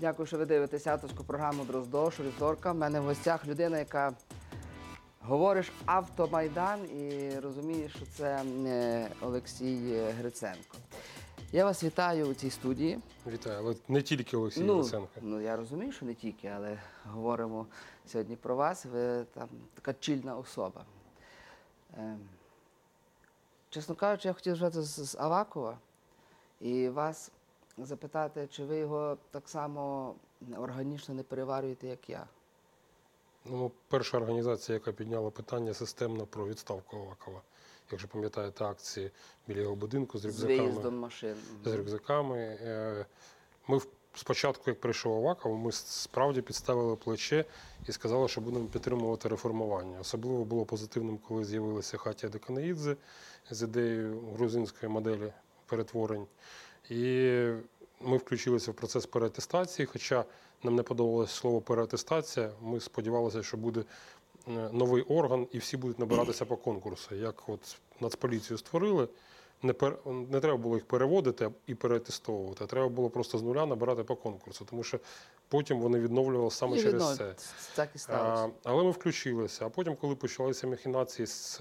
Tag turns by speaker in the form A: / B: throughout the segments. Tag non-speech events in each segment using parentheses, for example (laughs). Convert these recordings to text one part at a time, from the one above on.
A: Дякую, що ви дивитесь авторську програму Дроздошу вівторка. У мене в гостях людина, яка говориш автомайдан і розумієш, що це е, Олексій Гриценко. Я вас вітаю у цій студії.
B: Вітаю, але не тільки Олексій
A: ну,
B: Луценко.
A: ну я розумію, що не тільки, але говоримо сьогодні про вас. Ви там така чільна особа. Е, чесно кажучи, я хотів жити з, з Авакова і вас запитати, чи ви його так само органічно не переварюєте, як я.
B: Ну, перша організація, яка підняла питання системно про відставку Авакова. Якщо пам'ятаєте акції біля його будинку з
A: З
B: рюкзаками.
A: виїздом машин.
B: з рюкзаками. Е, Ми спочатку, як прийшов Аваков, ми справді підставили плече і сказали, що будемо підтримувати реформування. Особливо було позитивним, коли з'явилася Хатія Деканаїдзе з ідеєю грузинської моделі перетворень. І ми включилися в процес переатестації, хоча нам не подобалося слово переатестація. Ми сподівалися, що буде е, новий орган, і всі будуть набиратися по конкурсу. Як от Нацполіцію створили, не, пер... не треба було їх переводити і перетестовувати. а треба було просто з нуля набирати по конкурсу, тому що потім вони відновлювали саме
A: І
B: через це.
A: Так і сталося.
B: А, але ми включилися. А потім, коли почалися махінації з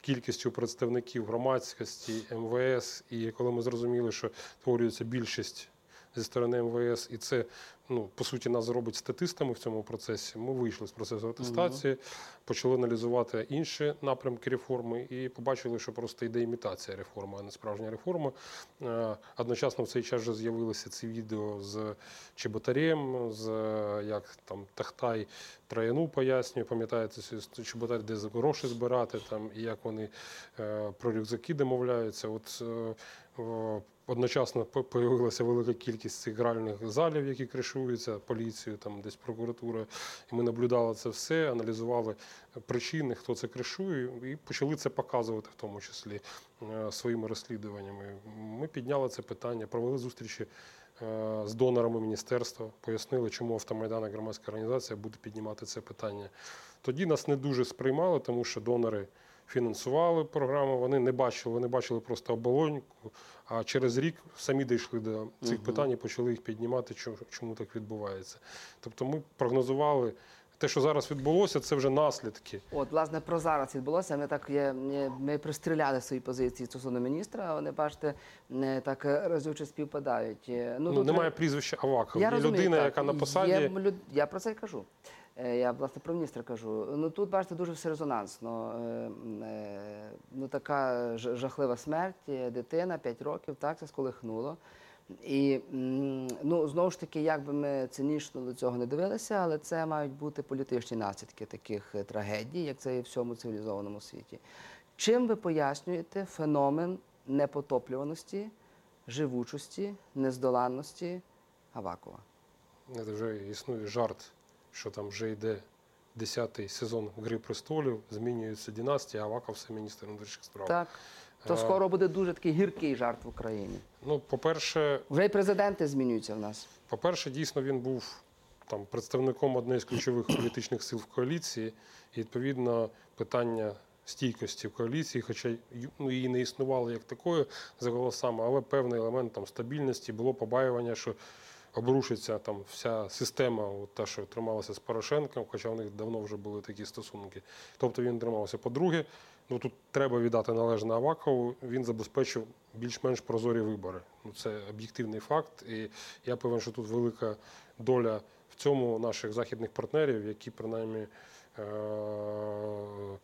B: кількістю представників громадськості, МВС, і коли ми зрозуміли, що творюється більшість зі сторони МВС, і це ну, по суті нас зробить статистами в цьому процесі. Ми вийшли з процесу атестації, почали аналізувати інші напрямки реформи і побачили, що просто йде імітація реформи, а не справжня реформа. Е, Одночасно в цей час вже з'явилися ці відео з Чеботарем, з е, як там Тахтай Трояну пояснює, пам'ятаєте, Чеботар, де гроші збирати, там, і як вони е, про рюкзаки домовляються. От Одночасно появилася велика кількість цих гральних залів, які кришуються поліцією, там десь прокуратура. І ми наблюдали це все, аналізували причини, хто це кришує, і почали це показувати, в тому числі е, своїми розслідуваннями. Ми підняли це питання, провели зустрічі е, з донорами міністерства, пояснили, чому автомайдан як громадська організація буде піднімати це питання. Тоді нас не дуже сприймали, тому що донори фінансували програму, вони не бачили, вони бачили просто оболоньку, а через рік самі дійшли до цих питань і почали їх піднімати, чому, чому так відбувається. Тобто ми прогнозували. Те, що зараз відбулося, це вже наслідки.
A: От, власне, про зараз відбулося. Ми так є, ми пристріляли свої позиції стосовно міністра, вони, бачите, не так е, разюче співпадають. Е,
B: Ну,
A: тут
B: немає
A: ви-
B: прізвища Аваков. Є людина,
A: так.
B: яка на посаді.
A: Є люд- Я про це й кажу. Е, Я власне про міністра кажу. Ну тут бачите дуже все резонансно. Е, е, Ну така жахлива смерть, дитина 5 років, так це сколихнуло. І ну знову ж таки, як би ми цинічно до цього не дивилися, але це мають бути політичні наслідки таких трагедій, як це і в всьому цивілізованому світі. Чим ви пояснюєте феномен непотоплюваності, живучості, нездоланності Авакова?
B: Це вже існує жарт, що там вже йде 10-й сезон Гри престолів, змінюється династія, а Аваков все міністр внутрішніх справ.
A: Так. То
B: Е.
A: скоро буде дуже такий гіркий жарт в Україні.
B: Ну, по-перше,
A: Вже й президенти змінюються в нас.
B: По-перше, дійсно він був там представником однієї з ключових політичних сил в коаліції, і відповідно питання стійкості в коаліції, хоча ну, її не існувало як такої за голосами, але певний елемент там стабільності було побаювання, що обрушиться там вся система, от та, що трималася з Порошенком, хоча в них давно вже були такі стосунки. Тобто він тримався. По-друге, ну тут треба віддати належне Авакову. Він забезпечив більш-менш прозорі вибори. Ну це об'єктивний факт. І я певен, що тут велика доля в цьому наших західних партнерів, які принаймні. е-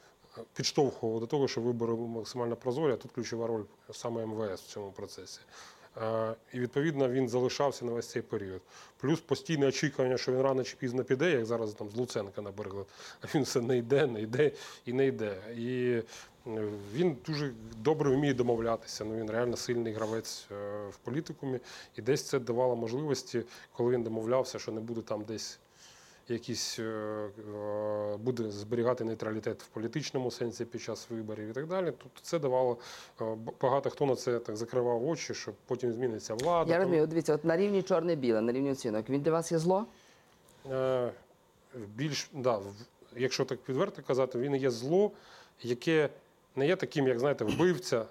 B: Підштовхував до того, що вибори максимально прозорі, а тут ключова роль саме МВС в цьому процесі. Е, І відповідно він залишався на весь цей період. Плюс постійне очікування, що він рано чи пізно піде, як зараз там з Луценка, наприклад. А він все не йде, не йде і не йде. І е, він дуже добре вміє домовлятися. Ну він реально сильний гравець е, в політикумі. І десь це давало можливості, коли він домовлявся, що не буде там десь якісь е, е, буде зберігати нейтралітет в політичному сенсі під час виборів і так далі. Тобто це давало е, багато хто на це так закривав очі, що потім зміниться влада.
A: Я розумію, дивіться, от на рівні чорне-біле, на рівні оцінок. Він для вас є зло?
B: е, більш да, якщо так відверто казати, він є зло, яке не є таким, як знаєте, вбивця,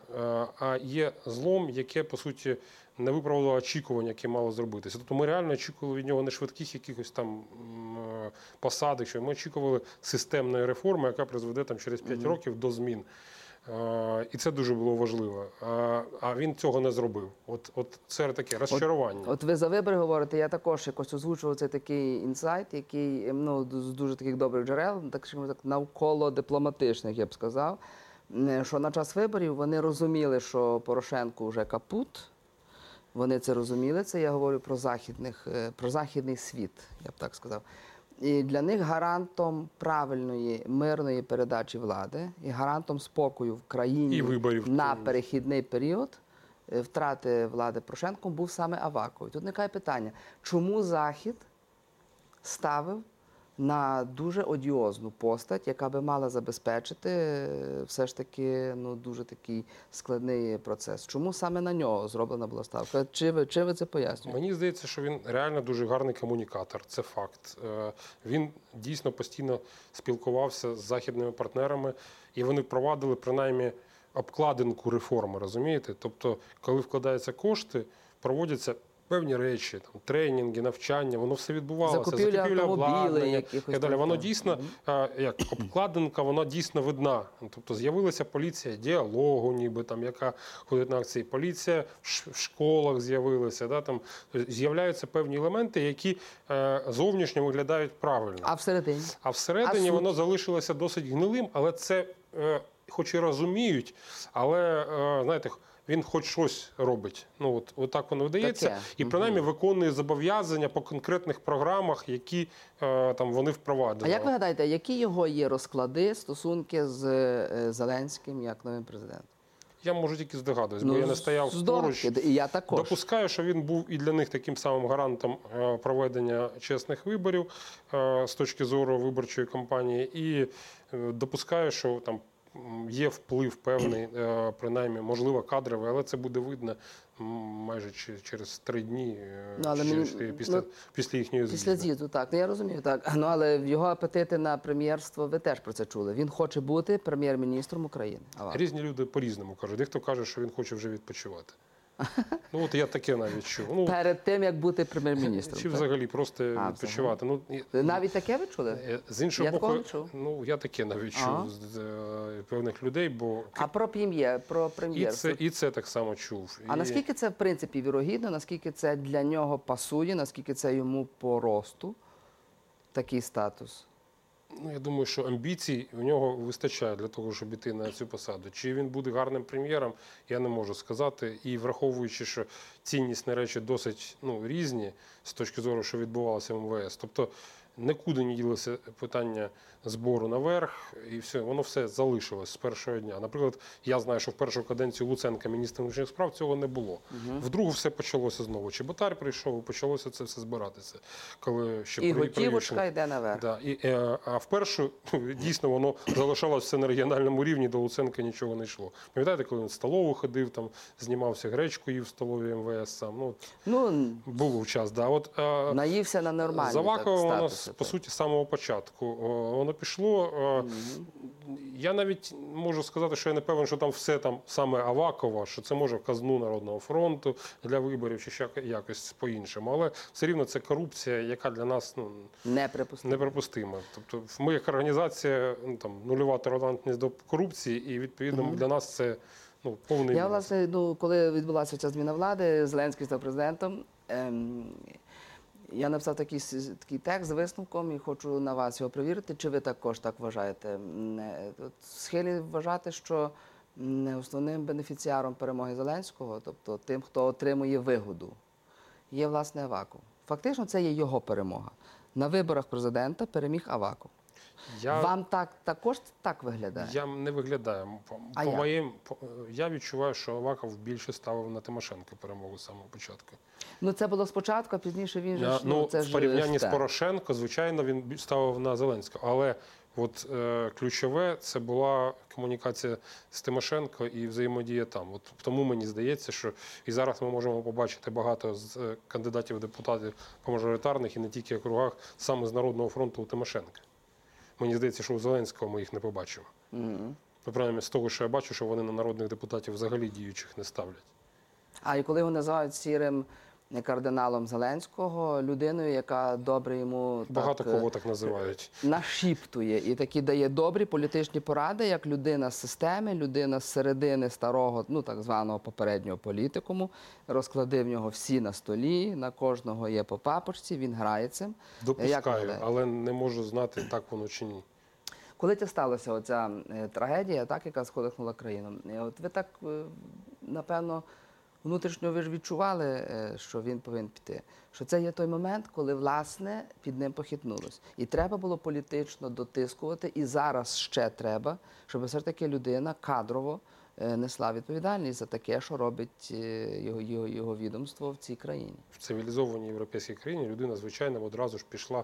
B: а є злом, яке по суті не виправдало очікування, яке мало зробитися. Тобто ми реально очікували від нього не швидких якихось там е, що ми очікували системної реформи, яка призведе там через 5 років до змін. І це дуже було важливо. А- А він цього не зробив. От, от це таке розчарування.
A: От ви за вибори говорите, я також якось озвучував цей такий інсайт, який ну, з дуже таких добрих джерел, так скажімо так, навколо дипломатичних, я б сказав. Що на час виборів вони розуміли, що Порошенко вже капут. Вони це розуміли. Це я говорю про західних, е, про західний світ, я б так сказав. І для них гарантом правильної мирної передачі влади і гарантом спокою в країні
B: І виборів.
A: на перехідний період е, втрати влади Порошенком був саме Аваков. Тут виникає питання, чому Захід ставив на дуже одіозну постать, яка би мала забезпечити е, все ж таки ну, дуже такий складний процес. Чому саме на нього зроблена була ставка? Чи ви, чи ви це пояснюєте?
B: Мені здається, що він реально дуже гарний комунікатор. Це факт. Е, Він дійсно постійно спілкувався з західними партнерами, і вони впровадили принаймні обкладинку реформи. Розумієте? Тобто, коли вкладаються кошти, проводяться. Певні речі, там тренінги, навчання, воно все відбувалося.
A: Закупівля автомобілів
B: обладнання
A: якихось
B: і далі. Воно дійсно як обкладинка, вона дійсно видна. Тобто з'явилася поліція діалогу, ніби там, яка ходить на акції. Поліція в школах з'явилася. Да, там з'являються певні елементи, які е, зовнішньо виглядають правильно.
A: А всередині?
B: А всередині
A: А
B: воно залишилося досить гнилим, але це, е, хоч і розуміють, але е, знаєте. Він хоч щось робить. Ну от, от так воно вдається,
A: Таке.
B: і принаймні виконує зобов'язання по конкретних програмах, які е, там вони
A: А як ви гадаєте, які його є розклади, стосунки з е, Зеленським як новим президентом?
B: Я можу тільки здогадуватись, бо я не стояв поруч.
A: і я також.
B: Допускаю, що він був і для них таким самим гарантом е, проведення чесних виборів е, з точки зору виборчої кампанії, і допускаю, що там є вплив певний, е, принаймні, можливо, кадровий, але це буде видно майже через три дні е,
A: Ну, але
B: через,
A: мені-
B: після,
A: ну,
B: після їхньої
A: Після
B: з'їзду.
A: з'їзду, так. Ну я розумію, так. Ну але його апетити на прем'єрство, ви теж про це чули. Він хоче бути прем'єр-міністром України.
B: Різні люди по-різному кажуть. Дехто каже, що він хоче вже відпочивати. (laughs) Ну от я таке навіть чув. Ну,
A: Перед тим як бути прем'єр-міністром.
B: чи
A: так?
B: взагалі просто
A: А,
B: відпочивати. Ну, і-
A: Навіть таке ви чули?
B: Е, З іншого
A: Я такого
B: боку,
A: не чув.
B: ну я таке навіть чув з е, певних людей, бо
A: А про прем'єр, про
B: і
A: прем'єр.
B: це, і це так само чув.
A: А
B: І-
A: наскільки це в принципі вірогідно, наскільки це для нього пасує, наскільки це йому по росту такий статус?
B: Ну, я думаю, що амбіцій у нього вистачає для того, щоб іти на цю посаду. Чи він буде гарним прем'єром, я не можу сказати. І враховуючи, що ціннісні речі досить ну, різні з точки зору, що відбувалося в МВС. Тобто нікуди не ділося питання збору наверх, і все, воно все залишилось з першого дня. Наприклад, я знаю, що в першу каденцію Луценка міністра внутрішніх справ цього не було. В другу все почалося знову. Чеботар прийшов, і почалося це все збиратися. Коли ще
A: І готівочка йде наверх.
B: Да, і, е, а вперше (laughs) дійсно воно залишалося все на регіональному рівні, до Луценка нічого не йшло. Пам'ятаєте, коли він в столову ходив, там знімався гречку їв в столові МВС сам. Ну,
A: Ну,
B: був час. Да. От, е,
A: наївся на нормальні
B: за Авакова
A: так,
B: воно,
A: статуси,
B: по суті, з самого початку. Воно пішло. е, Я навіть можу сказати, що я не певен, що там все там саме Авакова, що це може в казну Народного фронту для виборів чи ще якось по-іншому. Але все рівно це корупція, яка для нас ну,
A: Неприпустимо.
B: неприпустима. Тобто, ми як організація ну, там, нульова толерантність до корупції, і відповідно для нас це ну, повний
A: Я, власне, ну, коли відбулася ця зміна влади, Зеленський став президентом. Ем, я написав такий, такий текст з висновком і хочу на вас його перевірити. Чи ви також так вважаєте? Схилі вважати, що основним бенефіціаром перемоги Зеленського, тобто тим, хто отримує вигоду, є власне Аваков. Фактично, це є його перемога. На виборах президента переміг Аваков.
B: Я...
A: Вам так також так виглядає?
B: Я не виглядаю. По,
A: А
B: по
A: як?
B: моїм, по, я відчуваю, що Аваков більше ставив на Тимошенко перемогу з самого початку.
A: Ну це було спочатку, а пізніше він же
B: Я,
A: ж, ну,
B: ну,
A: це
B: в
A: ж
B: порівнянні з. Порошенко, звичайно, він ставив на Зеленського. Але от е, ключове це була комунікація з Тимошенко і взаємодія там. От тому мені здається, що і зараз ми можемо побачити багато з е, кандидатів депутатів по мажоритарних і не тільки округах саме з Народного фронту у Тимошенка. Мені здається, що у Зеленського ми їх не побачимо. Ну, принаймні, з того, що я бачу, що вони на народних депутатів взагалі діючих не ставлять.
A: А і коли його називають сірим кардиналом Зеленського, людиною, яка добре йому
B: Багато
A: так, е,
B: кого так називають.
A: нашіптує і такі дає добрі політичні поради, як людина з системи, людина з середини старого, ну так званого попереднього політикуму. Розклади в нього всі на столі, на кожного є по папочці, він грає цим.
B: Допускаю,
A: виглядає?
B: але не можу знати, так воно чи ні.
A: Коли це сталася оця е, трагедія, так, яка сколихнула країну, е, от ви так, напевно, внутрішньо ви ж відчували, е, що він повинен піти. Що це є той момент, коли власне під ним похитнулось. І треба було політично дотискувати, і зараз ще треба, щоб все ж таки людина кадрово е, несла відповідальність за таке, що робить е, його, його, його відомство в цій країні.
B: В цивілізованій європейській країні людина, звичайно, одразу ж пішла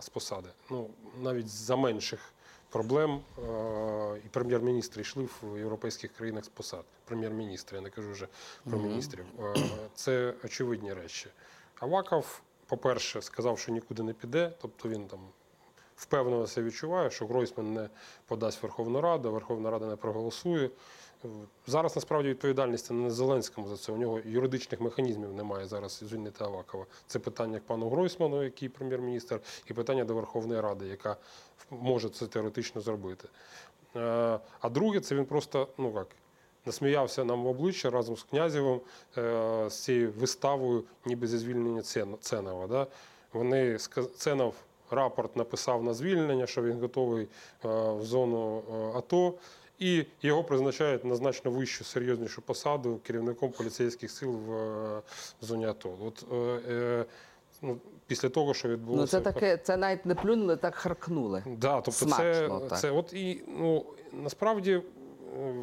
B: з посади. Ну, навіть за менших проблем е, і прем'єр-міністри йшли в європейських країнах з посад. Прем'єр-міністри, я не кажу вже про міністрів. Е, це очевидні речі. Аваков, по-перше, сказав, що нікуди не піде, тобто він там впевнено себе відчуває, що Гройсман не подасть Верховну Раду, Верховна Рада не проголосує. Зараз насправді відповідальність не на Зеленському за це. У нього юридичних механізмів немає зараз звільнити Авакова. Це питання к пану Гройсману, який прем'єр-міністр, і питання до Верховної Ради, яка може це теоретично зробити. Е, А друге, це він просто, ну як, насміявся нам в обличчя разом з Князєвим е, з цією виставою, ніби зі звільнення Цен- Ценова. Да? Вони Ценов рапорт написав на звільнення, що він готовий е, в зону АТО. І його призначають на значно вищу, серйознішу посаду керівником поліцейських сил в, е, в зоні АТО. От е, е, ну, після того, що відбулося.
A: Ну це таке, це навіть не плюнули, так харкнули.
B: Да, тобто
A: Смачно,
B: це,
A: так.
B: це от і ну насправді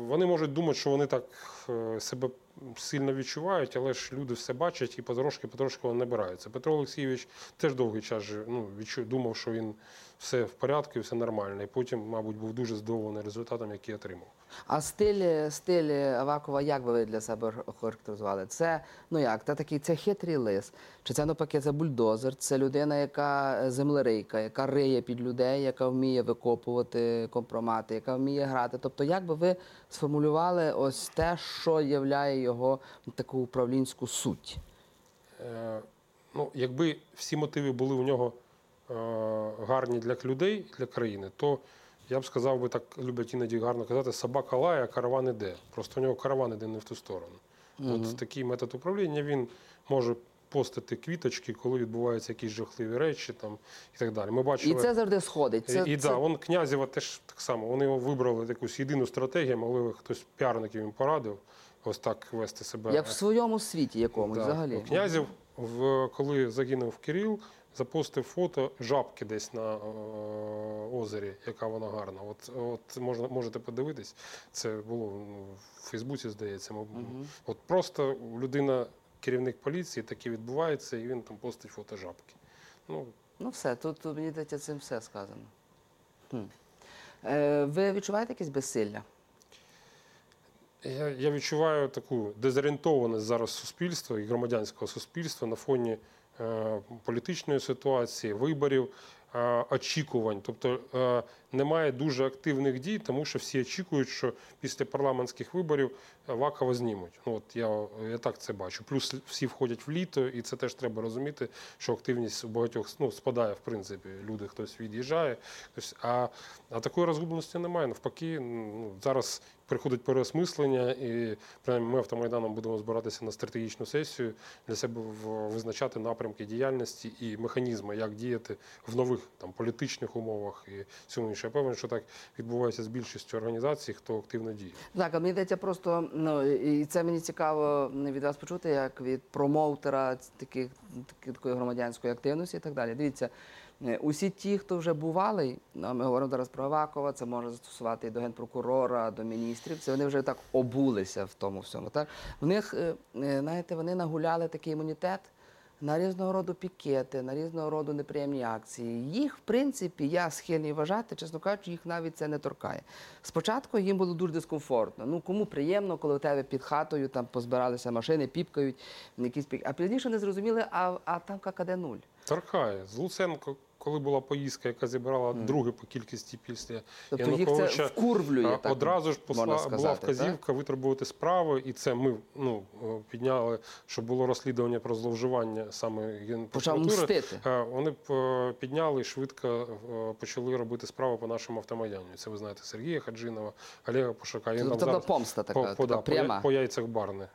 B: вони можуть думати, що вони так е, себе сильно відчувають, але ж люди все бачать і потрошки, потрошки вони набираються. Петро Олексійович теж довгий час ну, відчу, думав, що він все в порядку все нормально. І потім, мабуть, був дуже здоволений результатом, який отримав.
A: А стиль, стиль Авакова, як би ви для себе охарактеризували? Це ну як, це такий це хитрий лис, чи це навпаки це бульдозер, це людина, яка е, землерийка, яка риє під людей, яка вміє викопувати компромати, яка вміє грати. Тобто, як би ви сформулювали ось те, що являє його таку управлінську суть?
B: Е, ну, якби всі мотиви були у нього е, гарні для людей, для країни, то я б сказав би, так люблять іноді гарно казати, собака лає, а караван іде. Просто у нього караван іде не в ту сторону. От такий метод управління він може постити квіточки, коли відбуваються якісь жахливі речі там, і так далі. Ми бачили,
A: І це завжди сходить. Це,
B: і, і
A: це...
B: да, он Князєва теж так само. Вони його вибрали якусь єдину стратегію, могли хтось піарників їм порадив ось так вести себе.
A: Як в своєму світі якомусь
B: Да.
A: взагалі.
B: Князів, в, коли загинув Кирил, запостив фото жабки десь на е, озері, яка вона гарна. От, от можна, можете подивитись, це було ну, в Фейсбуці, здається. От просто людина, керівник поліції, таке відбувається, і він там постить фото жабки. Ну,
A: Ну все, тут, тут мені здається, цим все сказано. Хм. Е, ви відчуваєте якесь безсилля?
B: Я, я відчуваю таку дезорієнтованість зараз суспільства і громадянського суспільства на фоні політичної ситуації, виборів, е, очікувань. Тобто е, немає дуже активних дій, тому що всі очікують, що після парламентських виборів Вакова знімуть. Ну, от я, я так це бачу. Плюс всі входять в літо, і це теж треба розуміти, що активність у багатьох ну, спадає, в принципі. Люди хтось від'їжджає. Хтось, а, а такої розгубленості немає. Навпаки, ну, зараз приходить переосмислення, і принаймні ми автомайданом будемо збиратися на стратегічну сесію для себе визначати напрямки діяльності і механізми, як діяти в нових там політичних умовах і всьому інше. Я певен, що так відбувається з більшістю організацій, хто активно діє.
A: Так, а мені здається, просто ну і це мені цікаво від вас почути, як від промоутера таких, такої громадянської активності і так далі. Дивіться, е, усі ті, хто вже бувалий, ну, ми говоримо зараз про Авакова, це може застосувати і до генпрокурора, до міністрів. Це вони вже так обулися в тому всьому. Так в них, е, е, знаєте, вони нагуляли такий імунітет. На різного роду пікети, на різного роду неприємні акції. Їх, в принципі, я схильний вважати, чесно кажучи, їх навіть це не торкає. Спочатку їм було дуже дискомфортно. Ну кому приємно, коли у тебе під хатою там позбиралися машини, піпкають, якісь пік. А пізніше не зрозуміли, а, а там ККД нуль.
B: Торкає. З Луценко коли була поїздка, яка зібрала друге по кількості після
A: Тобто їх це
B: Януковича,
A: вкурвлює.
B: а,
A: так
B: одразу ж посла,
A: можна
B: була
A: сказати, так?
B: вказівка витребувати справи, і це ми ну, підняли, щоб було розслідування про зловживання саме Генпрокуратури. Е, Вони е, підняли і швидко е, почали робити справи по нашому автомайдану. Це ви знаєте Сергія Хаджинова, Олега Пошака. Він
A: Тобто помста така,
B: по, по,
A: така
B: да,
A: пряма.
B: по яйцях Барни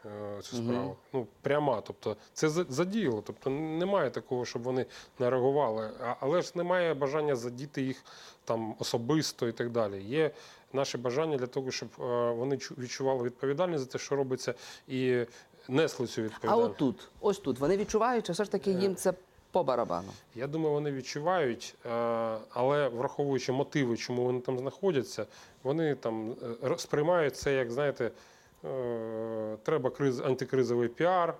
B: цю справу. Ну, пряма. Тобто це задіяло. Тобто немає такого, щоб вони не реагували. А, але ж немає бажання задіти їх там особисто і так далі. Є наше бажання для того, щоб е, вони чу- відчували відповідальність за те, що робиться, і несли цю
A: А отут, ось тут, вони відчувають, чи все ж таки їм це по барабану?
B: Я думаю, вони відчувають, е, але враховуючи мотиви, чому вони там знаходяться, вони там е, сприймають це, як знаєте, е, треба криз, антикризовий піар.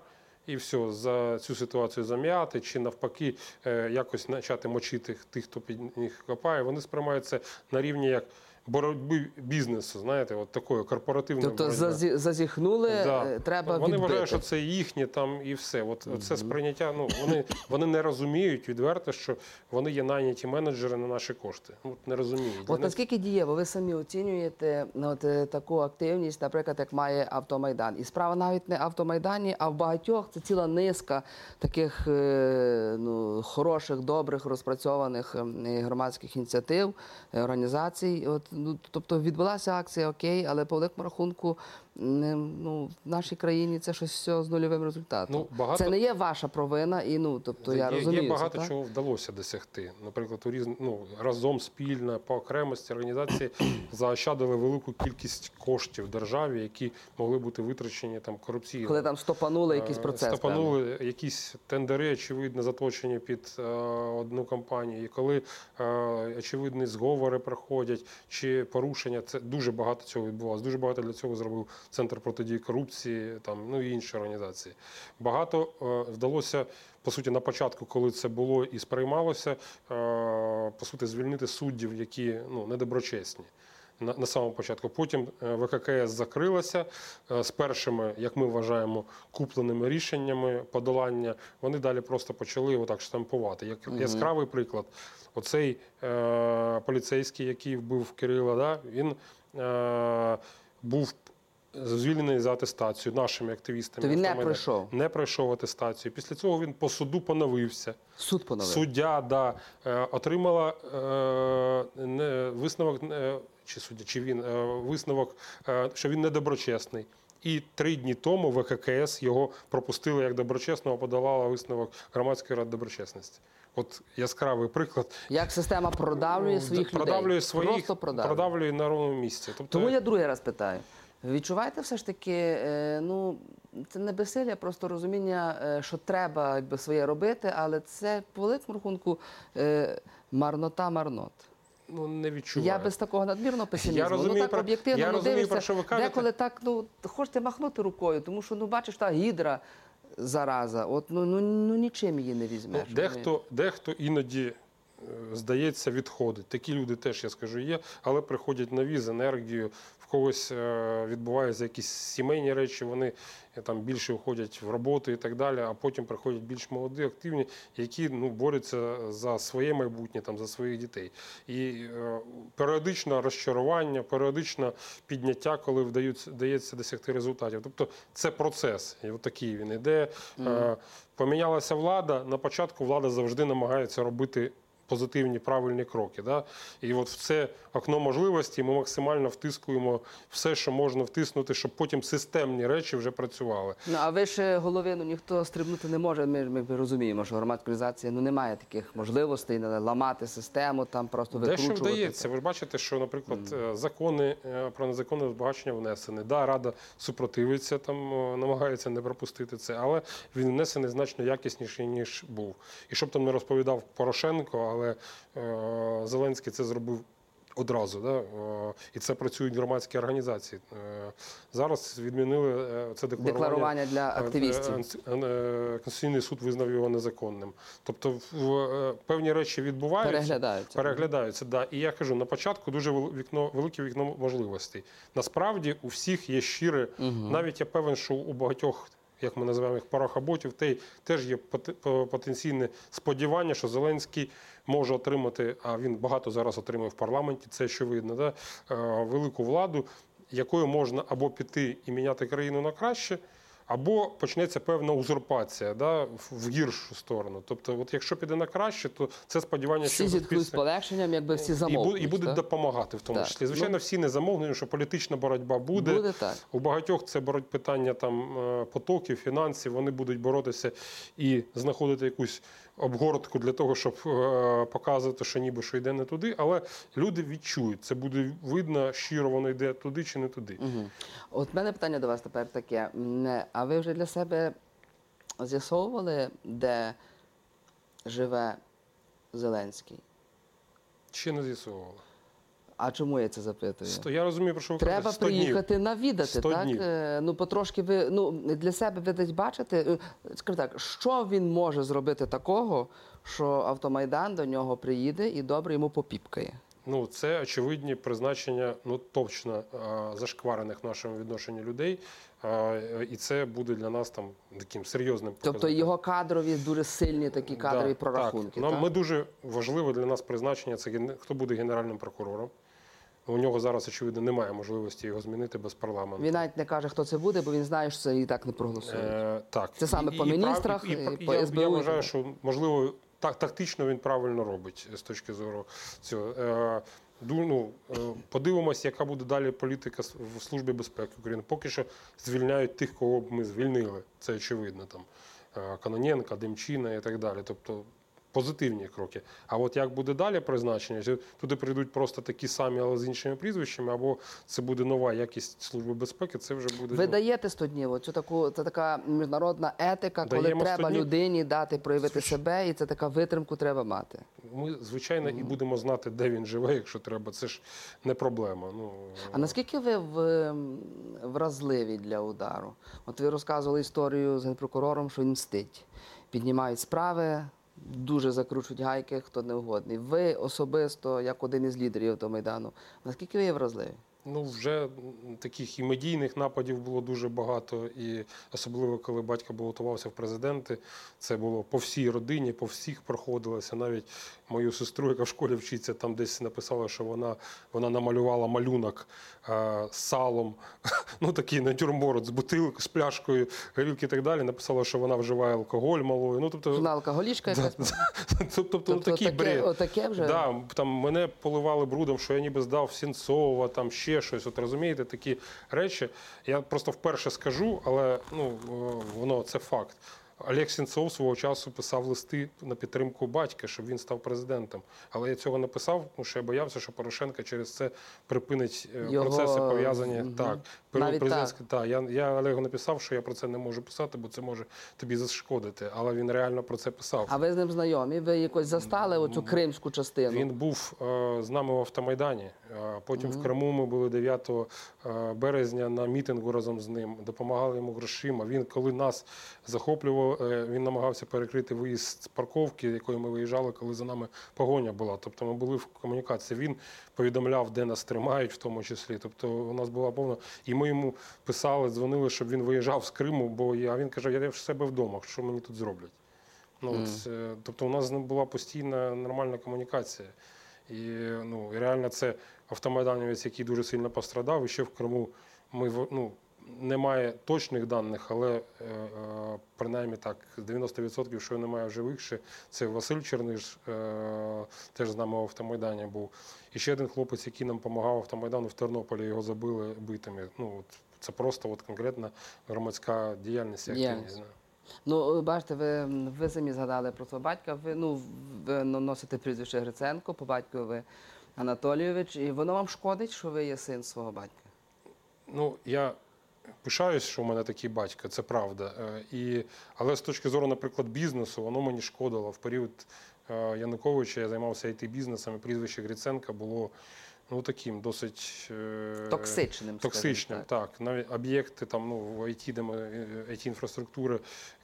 B: І все, за цю ситуацію зам'яти, чи навпаки, е, якось почати мочити тих, хто під них копає. Вони сприймаються на рівні як боротьби бізнесу, знаєте, от такої корпоративної
A: Тобто
B: боротьби.
A: зазі- зазіхнули,
B: Да.
A: е, треба
B: Вони
A: відбити.
B: вважають, що це їхнє там і все. От це сприйняття. Ну вони, вони не розуміють відверто, що вони є найняті менеджери на наші кошти. От не розуміють.
A: От наскільки дієво ви самі оцінюєте ну, от, е, таку активність, наприклад, як має автомайдан? І справа навіть не в автомайдані, а в багатьох це ціла низка таких е, ну, хороших, добрих, розпрацьованих ем, громадських ініціатив, організацій. От, ну, тобто відбулася акція, окей, але по великому рахунку не, ну, в нашій країні це щось все з нульовим результатом.
B: Ну, багато-
A: Це не є ваша провина, і ну тобто я
B: є,
A: розумію.
B: є
A: це,
B: багато
A: так?
B: чого вдалося досягти. Наприклад, у різн... ну, разом спільно по окремості організації (clears throat) заощадили велику кількість коштів державі, які могли бути витрачені там корупційно.
A: Коли там стопанули якийсь
B: Е,
A: процес. певний.
B: Якісь тендери, очевидно, заточені під е, одну компанію. І коли е, очевидні зговори проходять чи порушення, це дуже багато цього відбувалося. Дуже багато для цього зробив Центр протидії корупції, там ну і інші організації. Багато е, вдалося. По суті, на початку, коли це було і сприймалося, е, по суті, звільнити суддів, які ну недоброчесні на, на самому початку. Потім е, ВККС закрилася з першими, як ми вважаємо, купленими рішеннями подолання. Вони далі просто почали отак штампувати. Як яскравий приклад, оцей е, поліцейський, який вбив Кирила, да, він е, був звільнений за атестацію нашими активістами.
A: То він не пройшов?
B: Не пройшов атестацію. Після цього він по суду поновився.
A: Суд поновив.
B: Суддя да, е, отримала е, не, висновок, е, чи суддя, чи він е, висновок, е, що він недоброчесний. І три дні тому ВККС його пропустили як доброчесного, подолала висновок громадської ради доброчесності. От яскравий приклад.
A: Як система продавлює своїх
B: Ну, продавлює
A: людей.
B: своїх,
A: Просто продавлює.
B: продавлює на ровному місці. Тобто,
A: Тому я другий раз питаю. Відчуваєте все ж таки, е, ну це не безсилля, просто розуміння, е, що треба якби, своє робити, але це по великому рахунку е, марнота марнот.
B: ну, не відчуваю.
A: Я без такого надмірного песимізму.
B: Я розумію,
A: ну так
B: про-
A: об'єктивно
B: я
A: ну,
B: розумію,
A: дивишся,
B: про що ви кажете.
A: Деколи так, ну хочете махнути рукою, тому що ну бачиш, та гідра зараза, от ну, ну, ну нічим її не
B: Ну,
A: візьмеш.
B: дехто, дехто іноді, здається, відходить. Такі люди теж, я скажу, є, але приходять нові з енергією. Когось е, відбуваються якісь сімейні речі, вони е, там більше входять в роботу і так далі, а потім приходять більш молоді, активні, які ну, борються за своє майбутнє, там, за своїх дітей. І е, періодично розчарування, періодично підняття, коли вдається, вдається досягти результатів. Тобто це процес, і от такий він іде. Е, Помінялася влада. На початку влада завжди намагається робити позитивні правильні кроки. Да? І от в це окно можливості ми максимально втискуємо все, що можна втиснути, щоб потім системні речі вже працювали.
A: Ну, а ви ж головину ніхто стрибнути не може. Ми, ми розуміємо, що громадська організація ну, не має таких можливостей ламати систему, там просто
B: Дещо
A: викручувати.
B: вдається. Ви ж бачите, що, наприклад, е, закони е, про незаконне збагачення внесені. Да, рада супротивиться, там е, намагається не пропустити це, але він внесений значно якісніший ніж був. І щоб там не розповідав Порошенко, але е, Зеленський це зробив. Одразу, да? е, і це працюють громадські організації. Е, Зараз відмінили це декларування.
A: Декларування для активістів.
B: Конституційний суд визнав його незаконним. Тобто, в, певні речі відбуваються.
A: Переглядаються.
B: Переглядаються, да. І я кажу, на початку дуже вікно, велике вікно можливостей. Насправді у всіх є щире, навіть я певен, що у багатьох як ми називаємо їх парахоботів, те- теж є по- потенційне сподівання, що Зеленський може отримати, а він багато зараз отримує в парламенті, це очевидно, да? е, велику владу, якою можна або піти і міняти країну на краще. Або почнеться певна узурпація да, в- гіршу сторону. Тобто, от якщо піде на краще, то це сподівання,
A: Всі
B: що
A: зіткнуть з полегшенням, якби всі замовкнуть.
B: і будуть
A: так?
B: допомагати в тому
A: Так.
B: числі. Звичайно, всі не замовлені, що політична боротьба буде.
A: Буде так.
B: У багатьох це бороть питання там е, потоків, фінансів. Вони будуть боротися і знаходити якусь обгортку для того, щоб е, показувати, що ніби що йде не туди. Але люди відчують, це буде видно, щиро воно йде туди чи не туди.
A: Угу. От мене питання до вас тепер таке. А ви вже для себе з'ясовували, де живе Зеленський?
B: Ще не з'ясовували.
A: А чому я це запитую?
B: Сто- Я розумію, про що ви
A: Треба
B: кажете. 100 днів.
A: приїхати навідати,
B: 100
A: так?
B: днів.
A: Е, Ну, потрошки ви ну, для себе ви десь бачите, е, скажімо так, що він може зробити такого, що автомайдан до нього приїде і добре йому попіпкає.
B: Ну, це очевидні призначення, ну точно а, зашкварених в нашому відношенні людей. А, І це буде для нас там таким серйозним
A: Тобто
B: показником.
A: його кадрові дуже сильні такі кадрові
B: Да,
A: прорахунки.
B: Так. Нам
A: так?
B: ми дуже важливо для нас призначення. Це ген- хто буде генеральним прокурором. У нього зараз, очевидно, немає можливості його змінити без парламенту.
A: Він навіть не каже, хто це буде, бо він знає, що це і так не проголосують.
B: Е, так.
A: Це саме по
B: прав-
A: міністрах, і по
B: я,
A: СБУ
B: я
A: і
B: вважаю, що можливо так, тактично він правильно робить з точки зору цього. Е, ну, е, подивимось, яка буде далі політика в Службі безпеки України. Поки що звільняють тих, кого б ми звільнили. Це очевидно. Там е, Каноненка, Демчина і так далі. Тобто позитивні кроки. А от як буде далі призначення? Туди прийдуть просто такі самі, але з іншими прізвищами, або це буде нова якість Служби безпеки, це вже буде.
A: Ви даєте 100 днів. Оцю таку це така міжнародна етика, коли
B: Даємо
A: треба людині дати проявити себе, і це така витримку треба мати.
B: Ми, звичайно, і будемо знати, де він живе, якщо треба. Це ж не проблема. Ну,
A: А наскільки ви в, вразливі для удару? От ви розказували історію з генпрокурором, що він мстить. Піднімають справи, дуже закручують гайки, хто не угодний. Ви особисто, як один із лідерів до Майдану, наскільки ви є вразливі?
B: Ну, вже таких і медійних нападів було дуже багато, і особливо коли батько балотувався в президенти, це було по всій родині, по всіх проходилося. Навіть мою сестру, яка в школі вчиться, там десь написала, що вона, вона намалювала малюнок е, з салом, (laughs) ну такий натюрморт з бутилкою, з пляшкою, горілки і так далі. Написала, що вона вживає алкоголь малою. Ну, тобто,
A: Вона алкоголічка якась? (laughs)
B: тобто, ну, такий бред.
A: отаке вже?
B: Да, там мене поливали брудом, що я ніби здав Сінцова, там ще щось. От розумієте, такі речі. Я просто вперше скажу, але ну е, воно це факт. Олег Сінцов свого часу писав листи на підтримку батька, щоб він став президентом. Але я цього не писав, тому що я боявся, що Порошенка через це припинить е,
A: Його,
B: процеси пов'язані.
A: Угу.
B: Так,
A: Навіть
B: президентські- так. Я, я Олегу написав, що я про це не можу писати, бо це може тобі зашкодити. Але він реально про це писав.
A: А ви з ним знайомі? Ви якось застали оцю кримську частину?
B: Він був е, з нами в автомайдані. Е, Потім в Криму ми були 9 е, березня на мітингу разом з ним, допомагали йому грошима. Він, коли нас захоплював, е, він намагався перекрити виїзд з парковки, якою ми виїжджали, коли за нами погоня була. Тобто ми були в комунікації. Він повідомляв, де нас тримають, в тому числі. Тобто у нас була повна. І ми йому писали, дзвонили, щоб він виїжджав з Криму, бо я, а він каже, я в себе вдома, що мені тут зроблять. Ну, от, е, тобто у нас з ним була постійна нормальна комунікація. І, ну, і реально це автомайданівець, який дуже сильно пострадав. І ще в Криму ми ну, немає точних даних, але е, е, принаймні так, 90% що немає в живих ще. Це Василь Черниш, е, теж з нами в автомайдані був. І ще один хлопець, який нам допомагав автомайдану в Тернополі, його забили битими. Ну, от, це просто от конкретна громадська діяльність. активність.
A: Ну, бачите, ви, ви самі згадали про свого батька. Ви, ну, ви носите прізвище Гриценко, по батьку ви Анатолійович, і воно вам шкодить, що ви є син свого батька.
B: Ну, я пишаюсь, що в мене такий батько, це правда. Е, І, але з точки зору, наприклад, бізнесу, воно мені шкодило. В період е, Януковича я займався it бізнесом, і прізвище Гриценка було ну, таким досить е,
A: Токсичним,
B: Токсичним,
A: так.
B: так. Навіть об'єкти там, ну, в IT, де ми, it інфраструктури,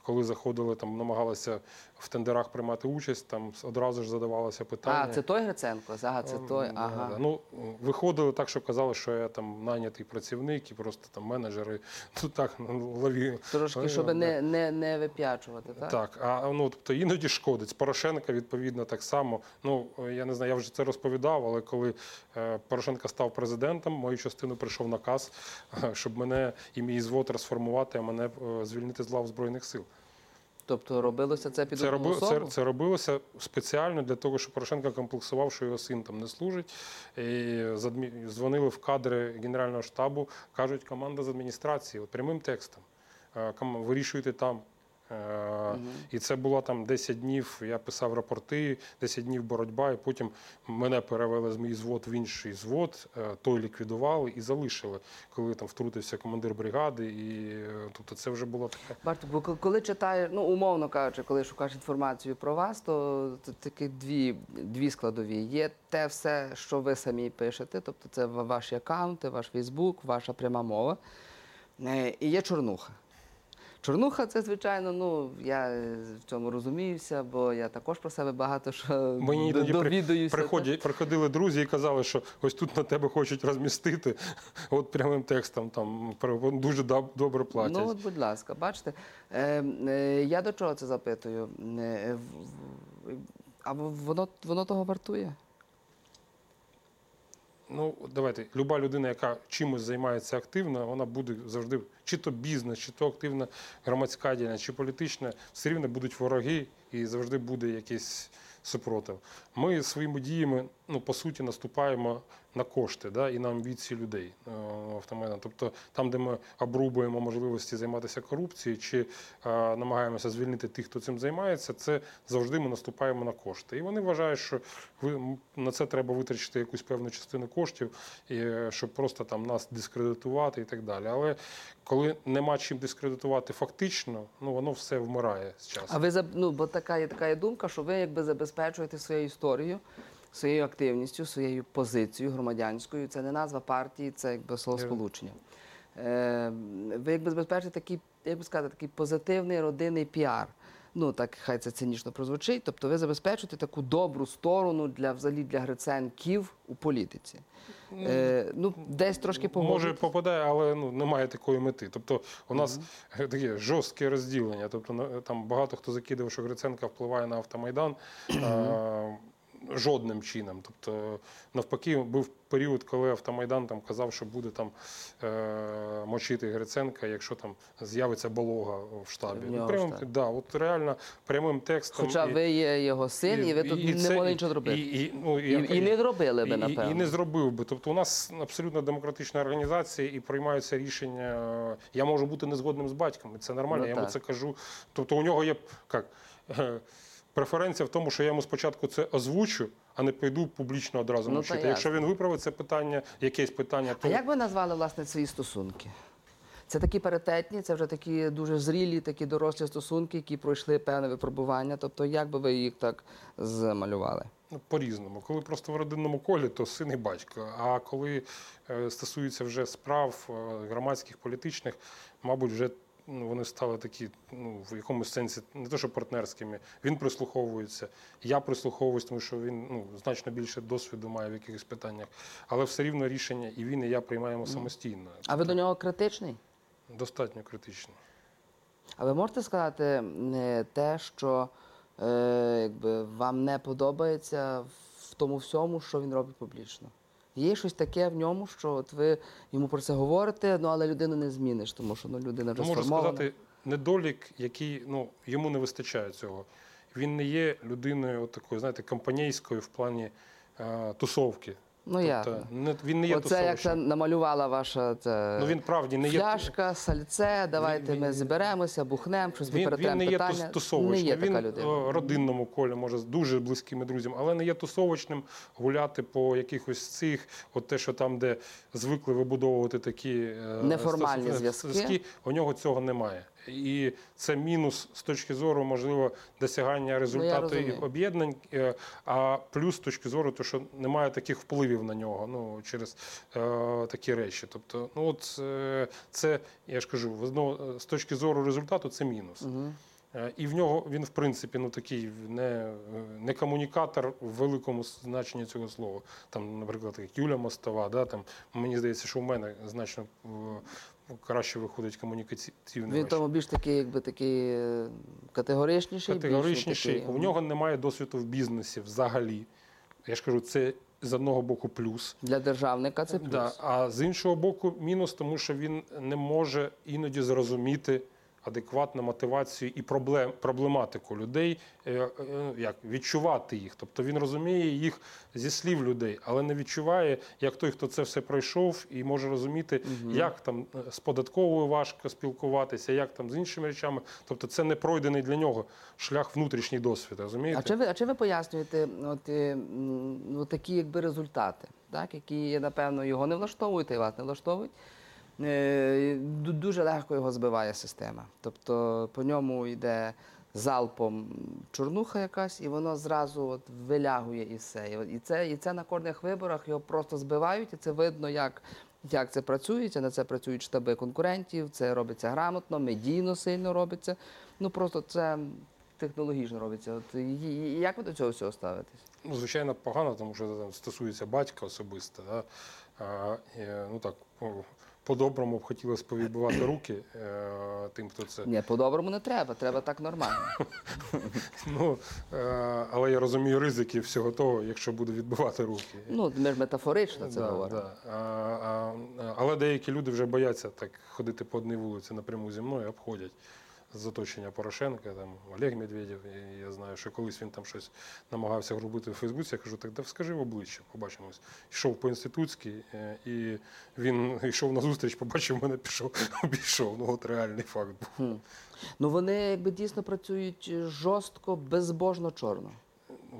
B: коли заходили, там намагалися в тендерах приймати участь, там одразу ж задавалося питання.
A: А, це той Гриценко? Ага, це
B: Ем,
A: той. Ага.
B: да. Ну, виходили так, що казали, що я там найнятий працівник і просто там менеджери. (laughs) Тут так ну, лові.
A: Трошки,
B: Е,
A: щоб
B: да.
A: не, не, не вип'ячувати, так?
B: Так, а ну тобто іноді шкодить. Порошенка відповідно так само. Ну я не знаю, я вже це розповідав, але коли е, Порошенко став президентом, мою частину прийшов наказ, (laughs) щоб мене і мій звод розформувати, а мене е, звільнити з лав збройних сил.
A: Тобто робилося це під
B: Це,
A: одну
B: це,
A: особу?
B: це робилося спеціально для того, щоб Порошенко комплексував, що його син там не служить. І задмі- дзвонили в кадри Генерального штабу, кажуть, команда з адміністрації, от прямим текстом. Вирішуйте там. Е, І це було там 10 днів. Я писав рапорти, 10 днів боротьба, і потім мене перевели з мій звод в інший звод, е, той ліквідували і залишили, коли там втрутився командир бригади. І е, тобто це вже було таке.
A: Бачите, бо коли- читаєш, ну умовно кажучи, коли шукаєш інформацію про вас, то такі дві, дві складові. Є те все, що ви самі пишете, тобто це ваші аккаунти, ваш Фейсбук, ваша пряма мова. І є чорнуха. Чорнуха це, звичайно, ну я е, в цьому розуміюся, бо я також про себе багато що
B: Мені
A: довідуюся.
B: приходять, приходили друзі і казали, що ось тут на тебе хочуть розмістити, (laughs) от прямим текстом там дуже добре платять.
A: Ну, от, будь ласка, бачите. Е, е, я до чого це запитую? Е, а воно, воно того вартує?
B: Ну, давайте, люба людина, яка чимось займається активно, вона буде завжди, чи то бізнес, чи то активна громадська діяльність, чи політична, все рівно будуть вороги і завжди буде якийсь супротив. Ми своїми діями, ну, по суті, наступаємо на кошти да, і на амбіції людей е. Тобто там, де ми обрубуємо можливості займатися корупцією, чи е, намагаємося звільнити тих, хто цим займається, це завжди ми наступаємо на кошти. І вони вважають, що ви на це треба витрачити якусь певну частину коштів, і, е, щоб просто там нас дискредитувати і так далі. Але коли нема чим дискредитувати фактично, ну воно все вмирає з часом.
A: А ви ну, бо така є така є думка, що ви якби забезпечуєте свою історію, своєю активністю, своєю позицією громадянською. Це не назва партії, це якби словосполучення. Е, ви якби забезпечуєте такий, як би сказати, такий позитивний родинний піар. Ну так хай це цинічно прозвучить. Тобто ви забезпечуєте таку добру сторону для взагалі для гриценків у політиці. Е, ну, десь трошки
B: Може попадає, але ну немає такої мети. Тобто, у нас е, таке жорстке розділення. Тобто, там багато хто закидав, що Гриценка впливає на автомайдан. е, Жодним чином. Тобто, навпаки, був період, коли автомайдан там казав, що буде там е, мочити Гриценка, якщо там з'явиться болога в штабі. Ну,
A: в
B: прям, да, от реально прямим текстом.
A: Хоча
B: і-
A: ви є його син, і, ви тут не
B: це-
A: могли нічого зробити.
B: І, і, ну,
A: І,
B: я-
A: і не зробили би,
B: і, і,
A: напевно.
B: і не зробив би. Тобто, у нас абсолютно демократична організація і приймаються рішення. Я можу бути незгодним з батьком, і це нормально.
A: Ну,
B: я йому це кажу. Тобто, у нього є як, преференція в тому, що я йому спочатку це озвучу, а не пойду публічно одразу
A: Ну,
B: мовчити. Якщо він виправить це питання, якесь питання, то
A: А як ви назвали власне свої стосунки? Це такі паритетні, це вже такі дуже зрілі, такі дорослі стосунки, які пройшли певне випробування. Тобто, як би ви їх так замалювали?
B: Ну, По-різному. Коли просто в родинному колі, то син і батько. А коли е, стосується вже справ е, громадських, політичних, мабуть, вже вони стали такі, ну, в якомусь сенсі, не то, що партнерськими. Він прислуховується, я прислуховуюсь, тому що він ну, значно більше досвіду має в якихось питаннях. Але все рівно рішення і він, і я приймаємо самостійно.
A: А ви до нього критичний?
B: Достатньо критично.
A: А ви можете сказати е, те, що е, якби, вам не подобається в тому всьому, що він робить публічно? Є щось таке в ньому, що от ви йому про це говорите, ну але людину не зміниш, тому що ну, людина вже
B: можу
A: сформована.
B: сказати, недолік, який ну, йому не вистачає цього. Він не є людиною от такою, знаєте, компанійською в плані е, тусовки.
A: Ну ясно.
B: не, він не є
A: Оце як це намалювала ваша це,
B: Ну він правді не є
A: фляшка, сальце, давайте ми зберемося, бухнемо, щось ми
B: він, він
A: перетремо
B: не є
A: питання.
B: тус- тусовочним.
A: Не є
B: він
A: така людина.
B: в родинному колі може з дуже близькими друзями, але не є тусовочним гуляти по якихось цих, от те, що там, де звикли вибудовувати такі е,
A: Неформальні
B: стосунки,
A: зв'язки.
B: у нього цього немає. І це мінус з точки зору, можливо, досягання результату
A: Ну,
B: їх об'єднань, е, а плюс з точки зору, то, що немає таких впливів на нього ну, через е, такі речі. Тобто, ну от е, це, я ж кажу, е, з точки зору результату це мінус. Е, І в нього він, в принципі, ну такий не, не комунікатор в великому значенні цього слова. Там, наприклад, як Юля Мостова, да, там, мені здається, що в мене значно краще виходить комунікаційний.
A: Він тому більш такий, якби такий е, категоричніший. більш
B: категоричніший.
A: такий,
B: У нього немає досвіду в бізнесі взагалі. Я ж кажу, це з одного боку плюс.
A: Для державника це плюс.
B: Да, а з іншого боку, мінус, тому що він не може іноді зрозуміти адекватну мотивацію і проблем, проблематику людей, е, е, як відчувати їх. Тобто він розуміє їх зі слів людей, але не відчуває, як той, хто це все пройшов, і може розуміти, як там е, з податковою важко спілкуватися, як там з іншими речами. Тобто, це не пройдений для нього шлях внутрішній досвід. Розумієте?
A: А чи ви, а чи ви пояснюєте от, м, ну, такі якби результати, так, які, напевно, його не влаштовують, й вас не влаштовують? Е, ду- Дуже легко його збиває система. Тобто по ньому йде залпом чорнуха якась, і воно зразу от вилягує і все. І це, і це на кожних виборах його просто збивають, і це видно, як, як це працюється. На це працюють штаби конкурентів, це робиться грамотно, медійно сильно робиться. Ну просто це технологічно робиться. От, як ви до цього всього ставитесь?
B: Ну, звичайно, погано, тому що це там стосується батька особисто. Да? А, ну так, по- по-доброму б хотілося повідбивати руки е, тим, хто це.
A: Ні, по-доброму не треба, треба так нормально. (laughs)
B: Ну, е, але я розумію ризики всього того, якщо буде відбивати руки.
A: Ну, ми ж метафорично це
B: Да,
A: говоримо.
B: да. А, а, але деякі люди вже бояться так ходити по одній вулиці напряму зі мною, обходять з оточення Порошенка, там Олег Медведєв. І я знаю, що колись він там щось намагався робити в Фейсбуці. Я кажу, так да скажи в обличчя, побачимось. Йшов по інститутській, е, і він йшов на зустріч, побачив мене, пішов, (laughs) обійшов. Ну от реальний факт був.
A: Хм. Ну вони якби дійсно працюють жорстко, безбожно чорно.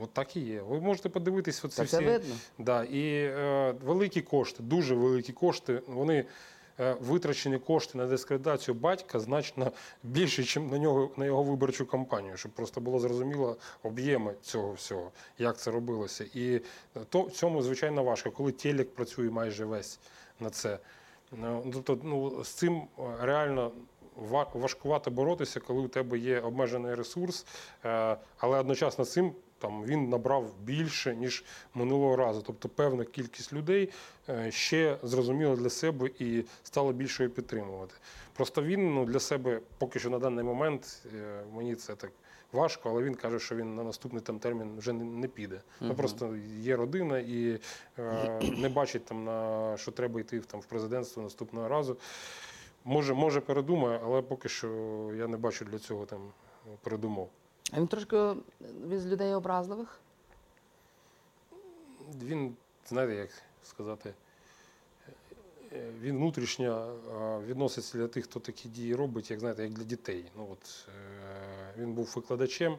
B: От так і є. Ви можете подивитись оці
A: Та
B: всі.
A: це видно.
B: Да, і е, великі кошти, дуже великі кошти, вони витрачені кошти на дискредитацію батька значно більше, ніж на нього на його виборчу кампанію, щоб просто було зрозуміло об'єми цього всього, як це робилося. І то в цьому звичайно важко, коли телек працює майже весь на це. Ну, Тобто, ну з цим е, реально. Важкувато боротися, коли у тебе є обмежений ресурс, е, але одночасно з цим там він набрав більше ніж минулого разу. Тобто певна кількість людей е, ще зрозуміла для себе і стала більшою підтримувати. Просто він ну, для себе поки що на даний момент е, мені це так важко, але він каже, що він на наступний там термін вже не, піде. Ну просто є родина і е, не бачить там на що треба йти там в президентство наступного разу. Може, може передумає, але поки що я не бачу для цього там передумов.
A: А він трошки він з людей образливих.
B: Він, знаєте, як сказати, е, він внутрішньо е, відноситься для тих, хто такі дії робить, як знаєте, як для дітей. Ну, от, е, він був викладачем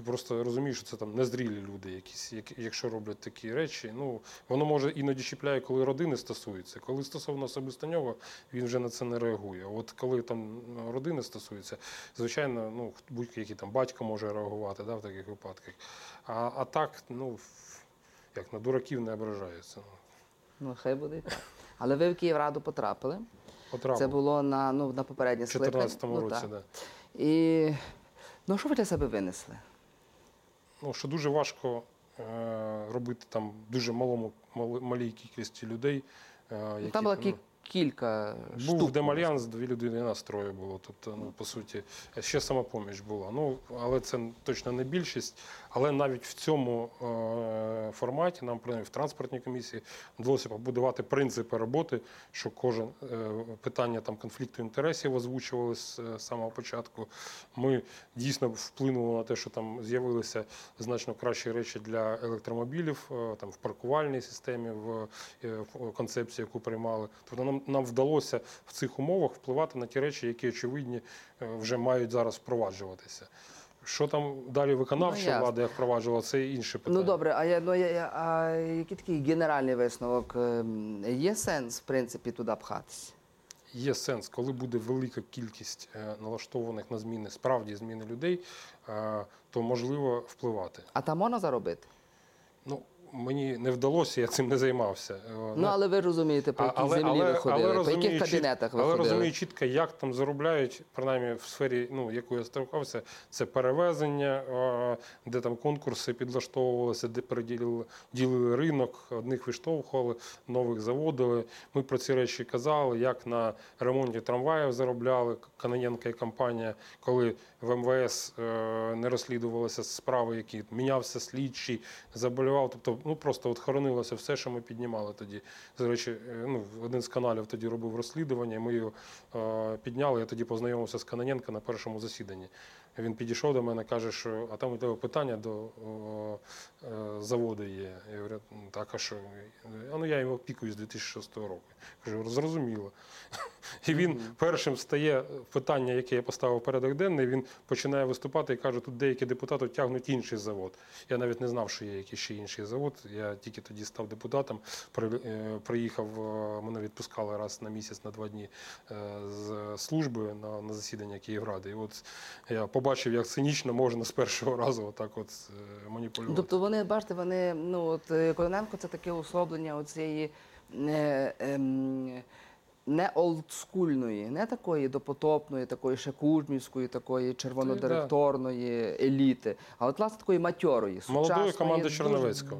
B: і просто розумів, що це там незрілі люди, якісь, як- якщо роблять такі речі. Ну, воно може іноді чіпляє, коли родини стосується. Коли стосовно особисто нього, він вже на це не реагує. От коли там ну, родини стосується, звичайно, ну, будь-який там батько може реагувати да, в таких випадках. А, а так, ну, як на дураків не ображається.
A: Ну, хай буде. Але ви в Київраду потрапили.
B: Потрапив.
A: Це було на, ну, на попереднє
B: в 2014
A: скликання. Ну,
B: році,
A: так.
B: да.
A: І ну, що ви для себе винесли?
B: Ну, що дуже важко е, робити там дуже малому, мали- малій кількості людей. Е, які,
A: Ну, Там була
B: ну,
A: кілька
B: Був
A: штук.
B: демальянс, дві людини нас троє було. Тобто, ну, по суті, ще самопоміч була. Ну, але це точно не більшість. Але навіть в цьому е, форматі, нам принаймні в транспортній комісії, вдалося побудувати принципи роботи, що кожен е, питання там конфлікту інтересів озвучували з е, самого початку. Ми дійсно вплинули на те, що там з'явилися значно кращі речі для електромобілів, е, там в паркувальній системі, в, е, в концепції, яку приймали. Тобто нам, нам вдалося в цих умовах впливати на ті речі, які очевидні е, вже мають зараз впроваджуватися. Що там далі виконавча
A: Ну,
B: влада як впроваджувала, це інше питання.
A: Ну добре, а я ну я, я а який такий генеральний висновок? Ем, Є сенс, в принципі, туди пхатись?
B: Є сенс, коли буде велика кількість е, налаштованих на зміни, справді зміни людей, е, то можливо впливати.
A: А там можна заробити?
B: Ну, мені не вдалося, я цим не займався. Е,
A: Ну, але ви розумієте, по якій землі ви ходили, по
B: розумію
A: яких кабінетах ви
B: але
A: ходили.
B: розумію чітко, як там заробляють, принаймні в сфері, ну, якою я стикався, це перевезення, е, де там конкурси підлаштовувалися, де переділили ділили ринок, одних виштовхували, нових заводили. Ми про ці речі казали, як на ремонті трамваїв заробляли Каноненко і компанія, коли в МВС е, не розслідувалися справи, які мінявся слідчий, заболівав. Тобто, ну просто от хоронилося все, що ми піднімали тоді. До речі, е, ну, один з каналів тоді робив розслідування, ми його е, підняли. Я тоді познайомився з Каноненко на першому засіданні. Він підійшов до мене, каже, що а там у тебе питання до о, е, заводу є. Я говорю, «Ну, так, а що? А ну я його опікую з 2006 року. Кажу, зрозуміло. І він першим стає питання, яке я поставив порядок денний, він починає виступати і каже, тут деякі депутати тягнуть інший завод. Я навіть не знав, що є якийсь ще інший завод. Я тільки тоді став депутатом. Е, Приїхав, е, мене відпускали раз на місяць, на два дні е, з служби на, на засідання Київради. І от я побачив, як цинічно можна з першого разу отак от е, маніпулювати.
A: Тобто вони, бачите, вони, ну от е, Кононенко це таке особлення оцієї е, ем, не олдскульної, не такої допотопної, такої ще кужмівської, такої червонодиректорної еліти, а от власне такої матьорої,
B: Молодої
A: сучасної,
B: команди
A: дуже-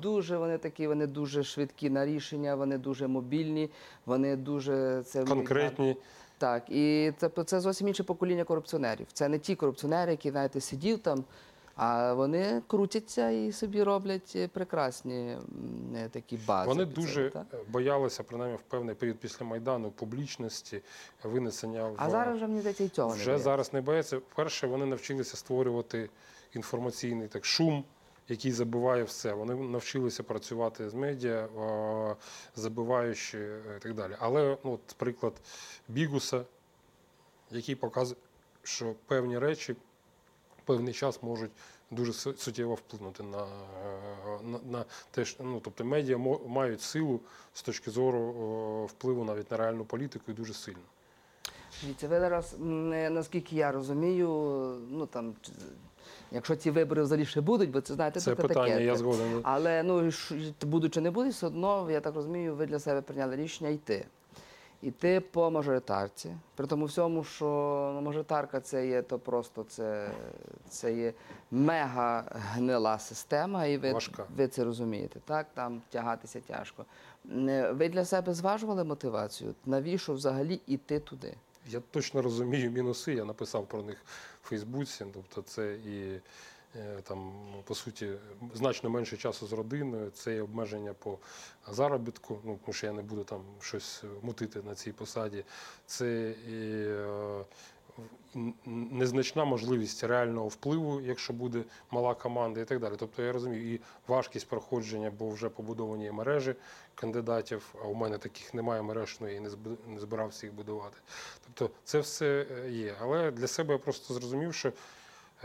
A: Дуже вони такі, вони дуже швидкі на рішення, вони дуже мобільні, вони дуже це
B: Конкретні.
A: так, і це, це зовсім інше покоління корупціонерів. Це не ті корупціонери, які, знаєте, сидів там, а вони крутяться і собі роблять е, прекрасні е, такі бази.
B: Вони дуже
A: так?
B: боялися, принаймні, в певний період після Майдану публічності, винесення в
A: А зараз вже мені здається і цього не
B: вже
A: бояться.
B: зараз не бояться. Перше, вони навчилися створювати інформаційний так шум, який забиває все. Вони навчилися працювати з медіа, е, забиваючи е, і так далі. Але ну, от приклад Бігуса, який показує, що певні речі певний час можуть дуже су- суттєво вплинути на, е, на, на те, що ну, тобто медіа мають силу з точки зору впливу навіть на реальну політику і дуже сильно.
A: Дивіться, ви зараз, е, наскільки я розумію, ну там, якщо ці вибори взагалі ще будуть, бо це знаєте,
B: Це
A: таке.
B: питання, я згоден.
A: Але ну будучи не буде, все одно, я так розумію, ви для себе прийняли рішення йти. Йти по мажоритарці. При тому всьому, що ну, мажоритарка це є то просто це, це є мега гнила система, і ви,
B: Важка.
A: ви це розумієте. Так, там тягатися тяжко. Ви для себе зважували мотивацію? Навіщо взагалі йти туди?
B: Я точно розумію мінуси, я написав про них в Фейсбуці. Тобто це і там, по суті, значно менше часу з родиною, це і обмеження по заробітку, ну, тому що я не буду там щось мутити на цій посаді. Це і е, незначна можливість реального впливу, якщо буде мала команда і так далі. Тобто я розумію, і важкість проходження, бо вже побудовані мережі кандидатів, а у мене таких немає мереж, ну, і не збирався їх будувати. Тобто це все е, є. Але для себе я просто зрозумів, що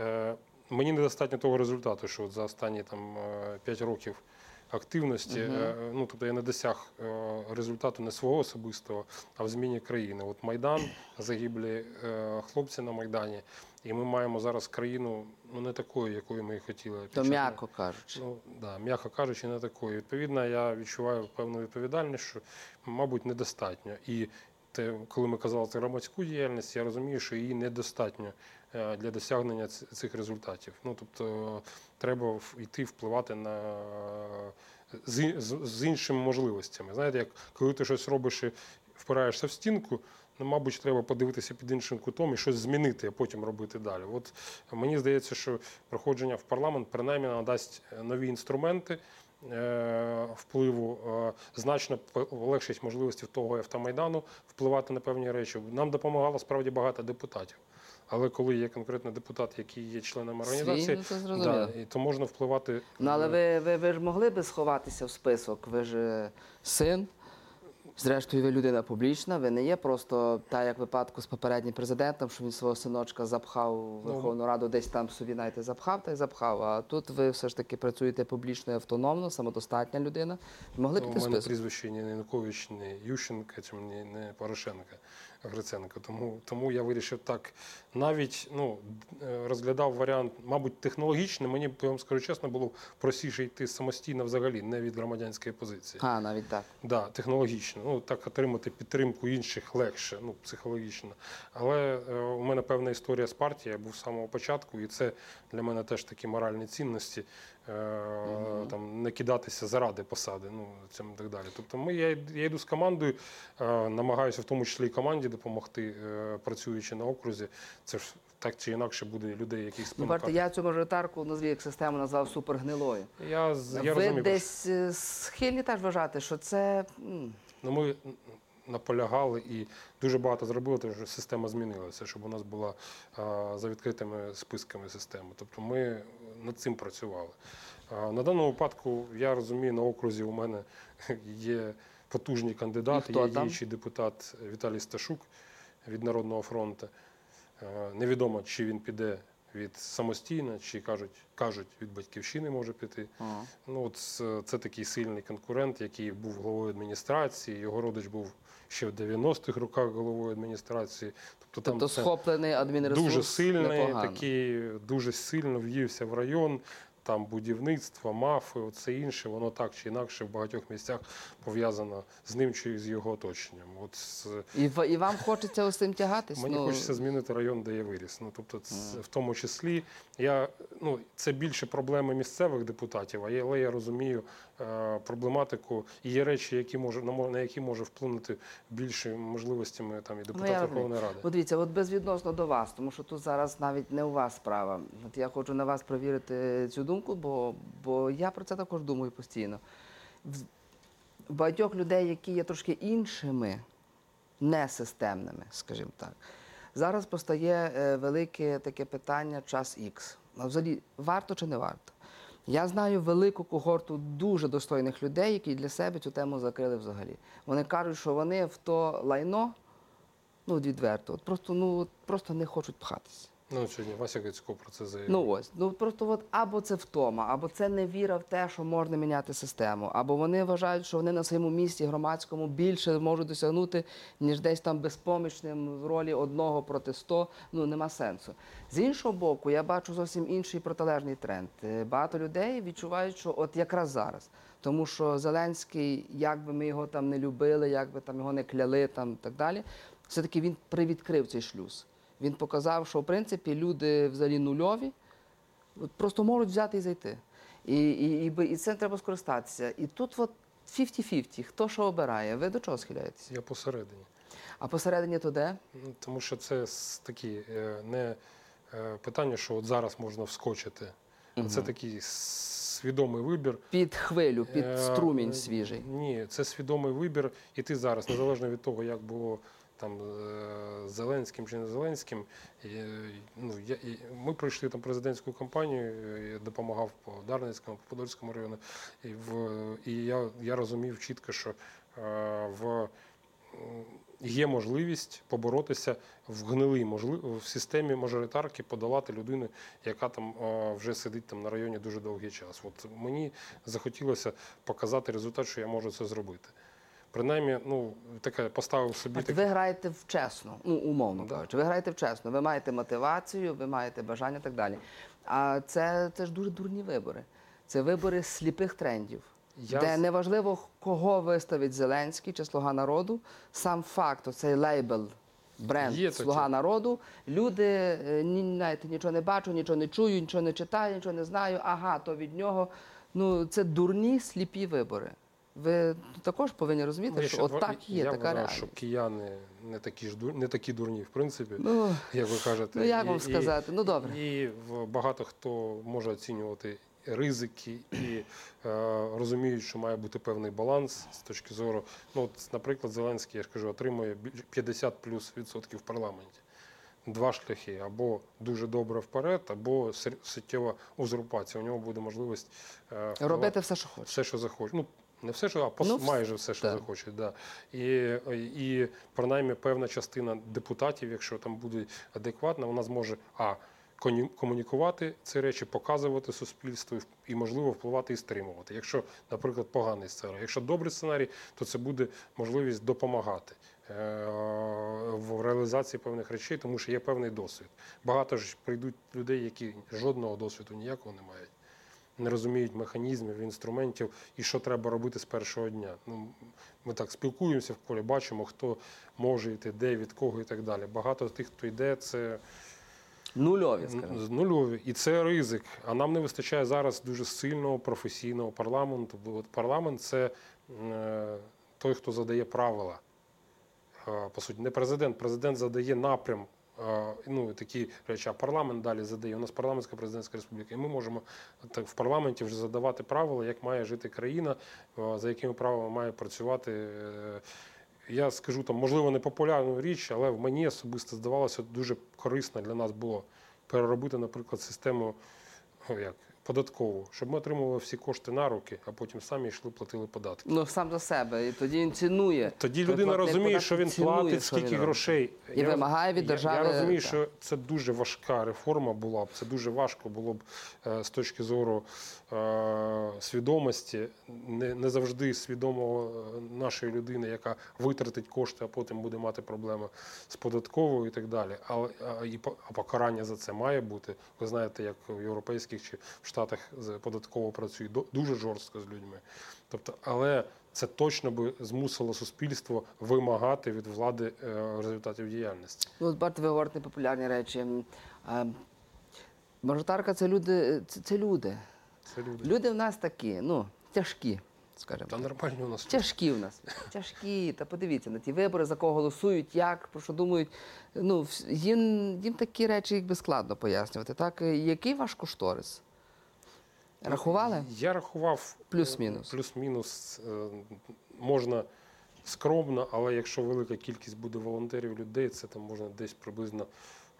B: е, мені недостатньо того результату, що от за останні там, 5 років активності, е, ну, тобто я не досяг е, результату не свого особистого, а в зміні країни. От Майдан, загиблі е, хлопці на Майдані, і ми маємо зараз країну ну, не такою, якою ми і хотіли.
A: То м'яко кажучи.
B: Ну, да, м'яко кажучи, не такою. Відповідно, я відчуваю певну відповідальність, що, мабуть, недостатньо. І те, коли ми казали за громадську діяльність, я розумію, що її недостатньо е, для досягнення цих результатів. Ну, тобто, треба йти впливати на е, з, іншими можливостями. Знаєте, як коли ти щось робиш і впираєшся в стінку. Ну, мабуть, треба подивитися під іншим кутом і щось змінити, а потім робити далі. От мені здається, що проходження в парламент принаймні надасть е, нові інструменти е, впливу, е, значно полегшить можливості того автомайдану впливати на певні речі. Нам допомагало справді багато депутатів. Але коли є конкретно депутат, який є членом організації,
A: Свій, ну, це
B: да, і то можна впливати.
A: Ну, але ви, ви, ви ж могли би сховатися в список. Ви ж е, син Зрештою, ви людина публічна, ви не є просто та як в випадку з попереднім президентом, що він свого синочка запхав в
B: Ну,
A: Верховну Раду, десь там собі знаєте, запхав та й запхав. А тут ви все ж таки працюєте публічно і автономно, самодостатня людина. Могли
B: Ну,
A: піти
B: у мене прізвище не Янукович, не Ющенка, чи не Порошенка, Гриценко. Тому, тому я вирішив так. Навіть ну, е, розглядав варіант, мабуть, технологічний. Мені, я вам скажу чесно, було простіше йти самостійно взагалі, не від громадянської позиції.
A: А, навіть так.
B: Да, технологічно. Ну так отримати підтримку інших легше, ну психологічно. Але е, у мене певна історія з партією, я був з самого початку, і це для мене теж такі моральні цінності. Е, Там не кидатися заради посади, ну і так далі. Тобто, ми я, я йду з командою, е, намагаюся в тому числі і команді допомогти, е, працюючи на окрузі. Це ж так чи інакше буде людей, яких
A: Ну,
B: спонукати.
A: бачите, я цю мажоритарку назві як систему назвав супергнилою.
B: я, я
A: ви
B: розумію,
A: десь е, схильні теж вважати, що це
B: Ну, ми наполягали і дуже багато зробили, тому що система змінилася, щоб у нас була а, за відкритими списками система. Тобто ми над цим працювали. На даному випадку я розумію, на окрузі у мене (laughs) є потужні кандидати. Є діючий депутат Віталій Сташук від Народного фронту. Е, Невідомо, чи він піде від самостійно, чи кажуть, кажуть, від батьківщини може піти.
A: о,
B: Ну, от це такий сильний конкурент, який був головою адміністрації. Його родич був ще в 90-х роках головою адміністрації. Тобто, там
A: тобто
B: це
A: схоплений адмінресурс
B: дуже сильний,
A: непогано.
B: такий дуже сильно в'ївся в район. Там будівництво, мафи, оце інше, воно так чи інакше в багатьох місцях пов'язано з ним чи з його оточенням. От з-
A: І, і вам хочеться ось цим тягатись?
B: Мені
A: ну,
B: хочеться змінити район, де я виріс. Ну тобто, це, в тому числі я ну це більше проблеми місцевих депутатів, але я розумію проблематику і є речі, які може на які може вплинути більше можливостями там і депутат
A: Ну,
B: Верховної Ради.
A: От дивіться, от безвідносно до вас, тому що тут зараз навіть не у вас справа. От я хочу на вас провірити цю думку, бо, бо я про це також думаю постійно. В багатьох людей, які є трошки іншими, несистемними, скажімо так, зараз постає е, велике таке питання час Х. А взагалі, варто чи не варто? Я знаю велику когорту дуже достойних людей, які для себе цю тему закрили взагалі. Вони кажуть, що вони в то лайно, ну відверто, от просто, ну, просто не хочуть пхатися.
B: Ну сьогодні Вася Гацько про це заявив.
A: Ну ось, ну просто от або це втома, або це невіра в те, що можна міняти систему, або вони вважають, що вони на своєму місці громадському більше можуть досягнути, ніж десь там безпомічним в ролі одного проти сто. Ну нема сенсу. З іншого боку, я бачу зовсім інший протилежний тренд. Е, Багато людей відчувають, що от якраз зараз. Тому що Зеленський, як би ми його там не любили, як би там його не кляли, там так далі, все-таки він привідкрив цей шлюз. Він показав, що в принципі люди взагалі нульові, просто можуть взяти і зайти. І, і, і, і цим треба скористатися. І тут от 50-50, хто що обирає, ви до чого схиляєтеся?
B: Я посередині.
A: А посередині то де?
B: Ну, тому що це такі е, не е, питання, що от зараз можна вскочити. а Це такий свідомий вибір.
A: Під хвилю, під
B: Е,
A: струмінь
B: е,
A: свіжий.
B: Ні, це свідомий вибір. І ти зараз, незалежно від того, як було там е, Зеленським чи не Зеленським. Е, ну, я, і ми пройшли там президентську кампанію, е, я допомагав по Дарницькому, по Подольському району. І, в, і я, я розумів чітко, що в є можливість поборотися в гнилій можли- в системі мажоритарки, подолати людину, яка там вже сидить там на районі дуже довгий час. От мені захотілося показати результат, що я можу це зробити. Принаймні, ну таке поставив собі
A: От
B: таке.
A: ви граєте в чесно, ну умовно
B: Да.
A: кажучи, ви граєте в чесно, ви маєте мотивацію, ви маєте бажання і так далі. А це, це ж дуже дурні вибори. Це вибори сліпих трендів.
B: Я
A: де неважливо, кого виставить Зеленський чи Слуга народу, сам факт, оцей лейбл, бренд
B: Є.
A: Слуга народу, люди е, ні, знаєте, нічого не бачу, нічого не чую, нічого не читаю, нічого не знаю. Ага, то від нього. Ну, це дурні сліпі вибори. Ви також повинні розуміти,
B: Ну,
A: що от так є
B: я
A: така
B: вважаю,
A: реальність.
B: що кияни не такі ж дур- не такі дурні, в принципі,
A: Ну,
B: як ви кажете.
A: ну як
B: І-
A: вам
B: і-
A: Ну добре.
B: І багато хто може оцінювати ризики і е, розуміють, що має бути певний баланс з точки зору. Ну, от, наприклад, Зеленський, я ж кажу, отримує біль- 50 плюс відсотків в парламенті. Два шляхи: або дуже добре вперед, або суттєва узурпація. У нього буде можливість е,
A: Робити все, що хоче.
B: все, що захоче. Ну, Не все, що а пос-
A: Ну,
B: майже все, що
A: так.
B: захочуть. Да. І, і принаймні певна частина депутатів, якщо там буде адекватна, вона зможе а комунікувати ці речі, показувати суспільству і, можливо, впливати і стримувати. Якщо, наприклад, поганий сценарій. Якщо добрий сценарій, то це буде можливість допомагати. е, В реалізації певних речей, тому що є певний досвід. Багато ж прийдуть людей, які жодного досвіду ніякого не мають не розуміють механізмів, інструментів і що треба робити з першого дня. Ну, ми так спілкуємося в колі, бачимо, хто може йти, де, від кого і так далі. Багато тих, хто йде, це
A: Нульові, скажімо.
B: нульові, і це ризик. А нам не вистачає зараз дуже сильного професійного парламенту. Бо от парламент це е, той, хто задає правила. Е, По суті, не президент. Президент задає напрям. Ну, такі речі, а парламент далі задає. У нас парламентська президентська республіка, і ми можемо так в парламенті вже задавати правила, як має жити країна, за якими правилами має працювати. е, Я скажу там, можливо, не популярну річ, але в мені особисто здавалося дуже корисно для нас було переробити, наприклад, систему як, податкову, щоб ми отримували всі кошти на руки, а потім самі йшли платили податки.
A: Ну, сам за себе. І тоді він цінує.
B: Тоді людина розуміє, що він
A: цінує,
B: платить,
A: що
B: скільки
A: робить.
B: грошей.
A: І
B: Я
A: вимагає від держави,
B: Я розумію,
A: так.
B: що це дуже важка реформа була б. Це дуже важко було б е, з точки зору е, свідомості, не, не завжди свідомого е, нашої людини, яка витратить кошти, а потім буде мати проблеми з податковою і так далі. Але і покарання за це має бути. Ви знаєте, як в європейських чи в Штатах з- податково працюють дуже жорстко з людьми. Тобто, але це точно би змусило суспільство вимагати від влади е, результатів діяльності.
A: Ну, от бачите, ви говорите популярні речі. Мажоритарка це люди, це, це люди.
B: Це люди.
A: Люди в нас такі, ну, тяжкі, скажімо.
B: Та нормальні у нас.
A: Тяжкі в нас. Тяжкі. Та подивіться на ті вибори, за кого голосують, як, про що думають. Ну, їм, їм такі речі якби складно пояснювати. Так? Який ваш кошторис? Рахували?
B: Я рахував е,
A: Плюс-мінус.
B: Плюс-мінус е, можна скромно, але якщо велика кількість буде волонтерів людей, це там можна десь приблизно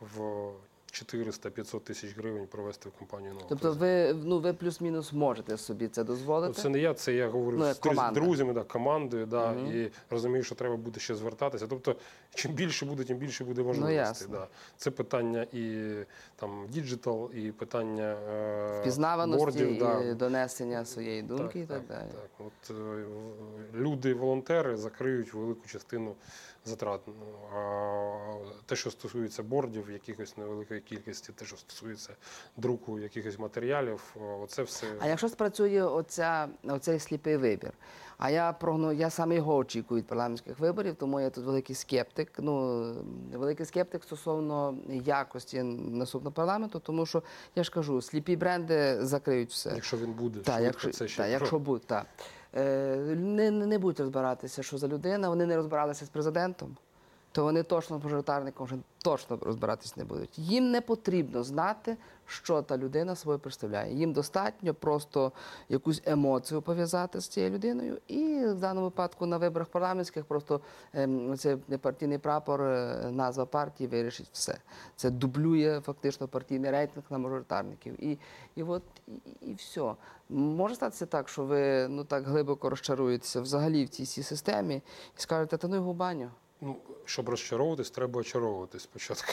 B: в 400-500 тисяч гривень провести в компанію нового.
A: Тобто ви, ну, ви плюс-мінус можете собі це дозволити?
B: Ну, це не я, це я говорю
A: Ну,
B: з
A: команда.
B: друзями, да, командою, да,
A: Мгм.
B: і розумію, що треба буде ще звертатися. Тобто, чим більше буде, тим більше буде можливостей.
A: Ну,
B: да. Це питання і там digital, і питання е,
A: Впізнаваності
B: бордів,
A: і
B: да.
A: донесення своєї думки і так, далі.
B: Так. От, е, люди-волонтери закриють велику частину затрат. Ну, А те, що стосується бордів, якихось невеликої кількості, те, що стосується друку якихось матеріалів, оце все.
A: А якщо спрацює оця, оцей сліпий вибір? А я прогну, я саме його очікую від парламентських виборів, тому я тут великий скептик. Ну великий скептик стосовно якості наступного парламенту, тому що я ж кажу, сліпі бренди закриють все.
B: Якщо він буде,
A: Так,
B: швидко,
A: якщо,
B: це ще
A: та, якщо буде, так. Е, не, не будуть розбиратися, що за людина, вони не розбиралися з президентом, то вони точно з мажоритарником вже точно розбиратись не будуть. Їм не потрібно знати, що та людина собою представляє. Їм достатньо просто якусь емоцію пов'язати з цією людиною, і в даному випадку на виборах парламентських просто ем, цей партійний прапор, е, назва партії вирішить все. Це дублює фактично партійний рейтинг на мажоритарників. І, і от і, і все. Може статися так, що ви ну так глибоко розчаруєтеся взагалі в цій системі і скажете, та ну його баню.
B: Ну, щоб розчаровуватись, треба очаровуватись спочатку.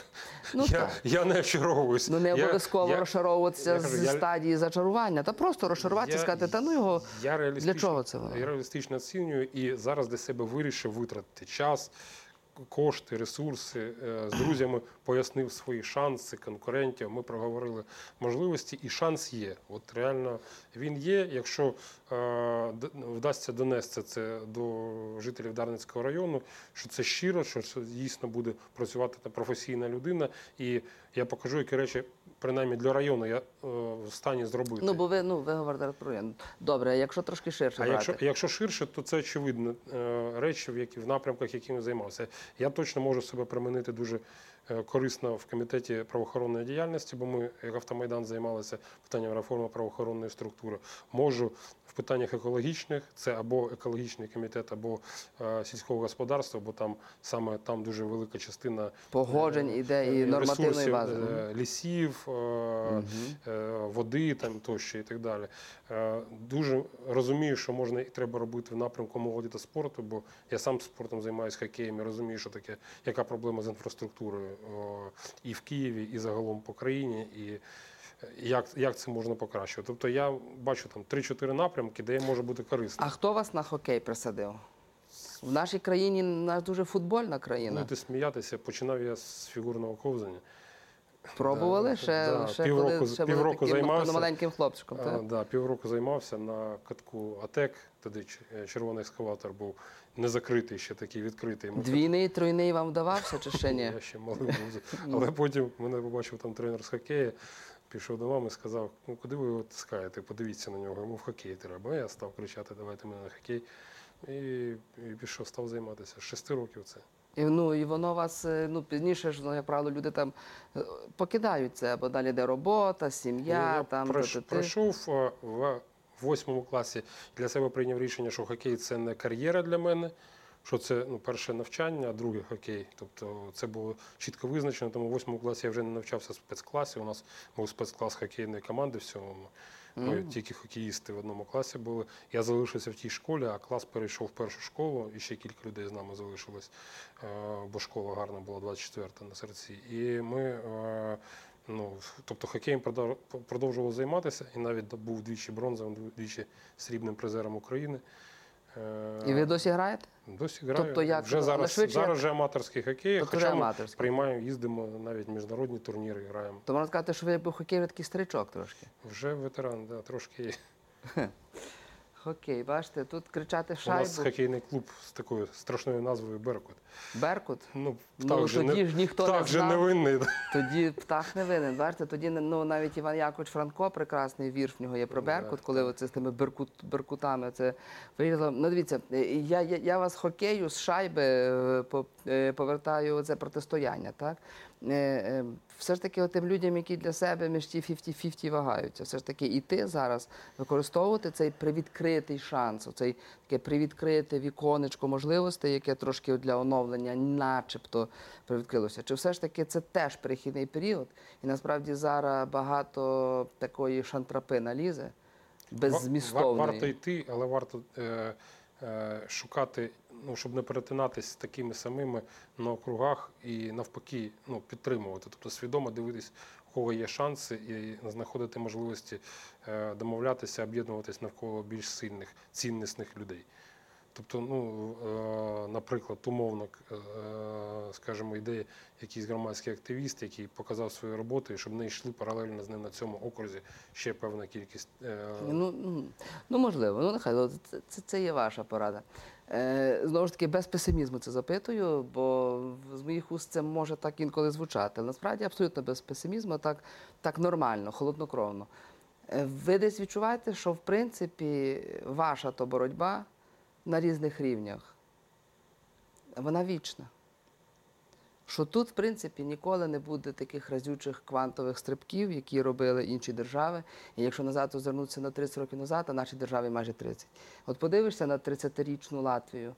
A: Ну,
B: я,
A: так.
B: я не очаровуюсь.
A: Ну не обов'язково
B: я-
A: розчаровуватися
B: я
A: з
B: я-
A: стадії зачарування, та просто розчаруватися і сказати, та ну його.
B: Я
A: Для чого це воно?
B: Я реалістично оцінюю і зараз для себе вирішив витратити час, кошти, ресурси. Е, З друзями пояснив свої шанси конкурентів. Ми проговорили можливості, і шанс є. От реально він є. Якщо е, вдасться донести це до жителів Дарницького району, що це щиро, що це дійсно буде працювати та професійна людина. І я покажу, які речі, принаймні для району, я е, в стані зробити.
A: Ну, бо ви ну ви говорите про район. Добре, якщо трошки ширше
B: А
A: брати.
B: якщо, якщо ширше, то це очевидно е, речі, в які в напрямках, якими займався. Я точно можу себе примінити дуже е, корисно в комітеті правоохоронної діяльності, бо ми, як автомайдан, займалися питанням реформи правоохоронної структури. Можу в питаннях екологічних, це або екологічний комітет, або е, сільського господарства, бо там саме там дуже велика частина
A: Погоджень іде і
B: е,
A: нормативної бази.
B: е, лісів, е, е, води там тощо і так далі. Е, Дуже розумію, що можна і треба робити в напрямку молоді та спорту, бо я сам спортом займаюся хокеєм і розумію, що таке, яка проблема з інфраструктурою о, і в Києві, і загалом по країні, і е, як, як це можна покращувати. Тобто я бачу там 3-4 напрямки, де я можу бути корисним.
A: А хто вас на хокей присадив? В нашій країні нас дуже футбольна країна.
B: Будете сміятися, починав я з фігурного ковзання.
A: Пробували
B: да,
A: ще,
B: да,
A: ще
B: півроку-
A: коли ще були
B: півроку
A: таким
B: займався.
A: маленьким хлопчиком.
B: А,
A: Так?
B: да, півроку займався на катку АТЕК, тоді е, червоний ескаватор був не закритий, ще такий відкритий.
A: Двійний, тройний вам вдавався чи ще (laughs) ні?
B: Я ще малий був. Але потім мене побачив там тренер з хокею, пішов до мами і сказав, ну куди ви його тискаєте, подивіться на нього, йому в хокей треба. Я став кричати, давайте мене на хокей. І, і пішов, став займатися. З шести років це.
A: І, ну, і воно вас е, ну, пізніше ж, ну, як правило, люди там е, покидають це, бо далі йде робота, сім'я,
B: Ну, я
A: там
B: пройш-
A: ти-ти-ти.
B: пройшов е, в восьмому класі для себе прийняв рішення, що хокей це не кар'єра для мене. Що це ну, перше навчання, а друге хокей. Тобто це було чітко визначено. Тому в восьмому класі я вже не навчався в спецкласі. У нас був спецклас хокейної команди в сьомому. Ми
A: Мгм.
B: тільки хокеїсти в одному класі були. Я залишився в тій школі, а клас перейшов в першу школу, і ще кілька людей з нами залишилось, е, бо школа гарна була 24-та на серці. І ми, е, ну, тобто хокеєм продовжував займатися, і навіть був двічі бронзовим, двічі срібним призером України.
A: І ви досі граєте?
B: Досі граю.
A: Тобто як?
B: вже зараз,
A: швидше
B: зараз вже аматорський хокей,
A: Тобто
B: хоча ми приймаємо, їздимо навіть міжнародні турніри, граємо.
A: То можна сказати, що ви по хокею такий старичок трошки.
B: Вже ветеран, да, трошки є. (laughs)
A: Хокей, бачите, тут кричати
B: У нас хокейний клуб з такою страшною назвою Беркут.
A: Беркут.
B: Ну,
A: Ну,
B: птах же
A: тоді
B: не,
A: ж ніхто не
B: птах же
A: знав.
B: невинний.
A: Тоді птах не винен. Бачите, тоді ну, навіть Іван Якович Франко, прекрасний вірш в нього є про Беркут, коли оце з тими беркут, беркутами це вирізало. Ну дивіться, е, я, я, я вас хокею, з шайби е, е, повертаю це протистояння. Так? Е, е, Все ж таки, тим людям, які для себе між ті 50-50 вагаються, все ж таки і ти зараз використовувати цей привідкритий шанс, цей таке привідкрите віконечко можливостей, яке трошки для оновлення, начебто, привідкрилося. Чи все ж таки це теж перехідний період? І насправді зараз багато такої шантрапи налізе, беззмістовної.
B: Варто йти, але варто е, е, шукати, ну, щоб не перетинатись з такими самими на округах і навпаки ну, підтримувати. Тобто свідомо дивитись, у кого є шанси, і знаходити можливості е, домовлятися, об'єднуватись навколо більш сильних, ціннісних людей. Тобто, ну, е, наприклад, умовно, е, скажімо, йде якийсь громадський активіст, який показав свою роботу, і щоб не йшли паралельно з ним на цьому окрузі ще певна кількість.
A: Ну, ну, ну можливо, ну нехай це, це, це є ваша порада. Е, знову ж таки, без песимізму це запитую, бо з моїх уст це може так інколи звучати. Але насправді абсолютно без песимізму, так, так нормально, холоднокровно. Е, ви десь відчуваєте, що в принципі ваша то боротьба на різних рівнях, вона вічна. Що тут, в принципі, ніколи не буде таких разючих квантових стрибків, які робили інші держави. І якщо назад озирнутися на 30 років назад, а нашій державі майже 30. От подивишся на 30-річну Латвію,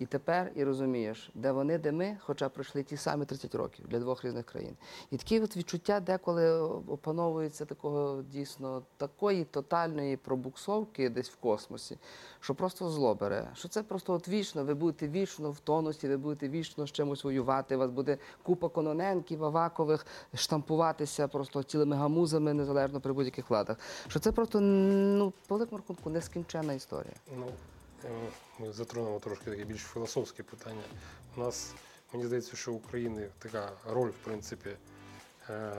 A: і тепер і розумієш, де вони, де ми, хоча пройшли ті самі 30 років для двох різних країн. І таке от відчуття деколи опановується такого дійсно такої тотальної пробуксовки десь в космосі, що просто зло бере. Що це просто от вічно, ви будете вічно в тонусі, ви будете вічно з чимось воювати. У вас буде купа кононенків, авакових, штампуватися просто цілими гамузами, незалежно при будь-яких владах. Що це просто ну, по великому рахунку нескінченна історія.
B: Ми затронули трошки таке більш філософське питання. У нас, мені здається, що у України така роль, в принципі, е,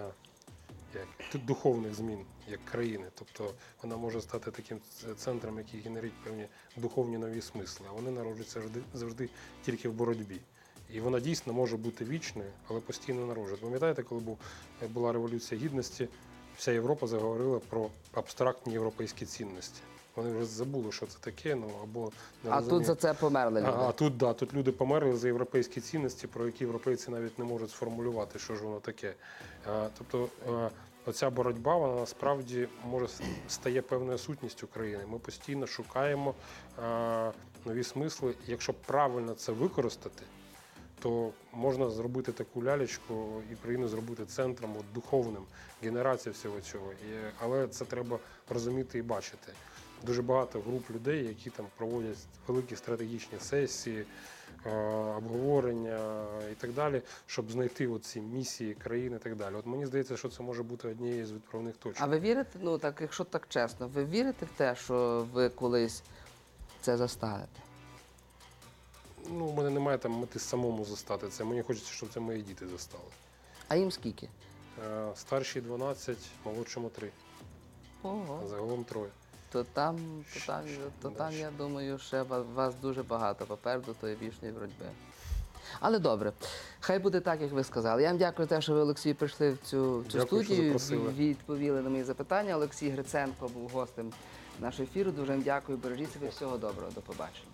B: як духовних змін як країни. Тобто вона може стати таким центром, який генерить певні духовні нові смисли. А вони народжуються завжди, завжди тільки в боротьбі. І вона дійсно може бути вічною, але постійно народжується. Пам'ятаєте, коли е, була революція гідності, вся Європа заговорила про абстрактні європейські цінності. Вони вже забули, що це таке, ну або не
A: А тут за це померли люди.
B: А, а тут да, тут люди померли за європейські цінності, про які європейці навіть не можуть сформулювати, що ж воно таке. А, тобто е, оця боротьба, вона насправді може стає певною сутністю країни. Ми постійно шукаємо е, нові смисли. Якщо правильно це використати, то можна зробити таку лялечку і країну зробити центром от, духовним, генерацією всього цього. І, але це треба розуміти і бачити. Дуже багато груп людей, які там проводять великі стратегічні сесії, е, обговорення і так далі, щоб знайти ці місії країни і так далі. От мені здається, що це може бути однією з відправних точок.
A: А ви вірите, ну так, якщо так чесно, ви вірите в те, що ви колись це заставите?
B: Ну, у мене немає там мети самому застати це. Мені хочеться, щоб це мої діти застали.
A: А їм скільки?
B: Е, Старші 12, молодшому 3,
A: Ого.
B: загалом троє.
A: То там, то там, то там я думаю, ще вас дуже багато попереду тої вічної боротьби. Але добре, хай буде так, як ви сказали. Я вам дякую за те, що ви, Олексій, прийшли в цю, цю
B: Дякую,
A: студію,
B: і
A: відповіли на мої запитання. Олексій Гриценко був гостем нашого ефіру. Дуже вам дякую. Бережіть себе всього доброго. До побачення.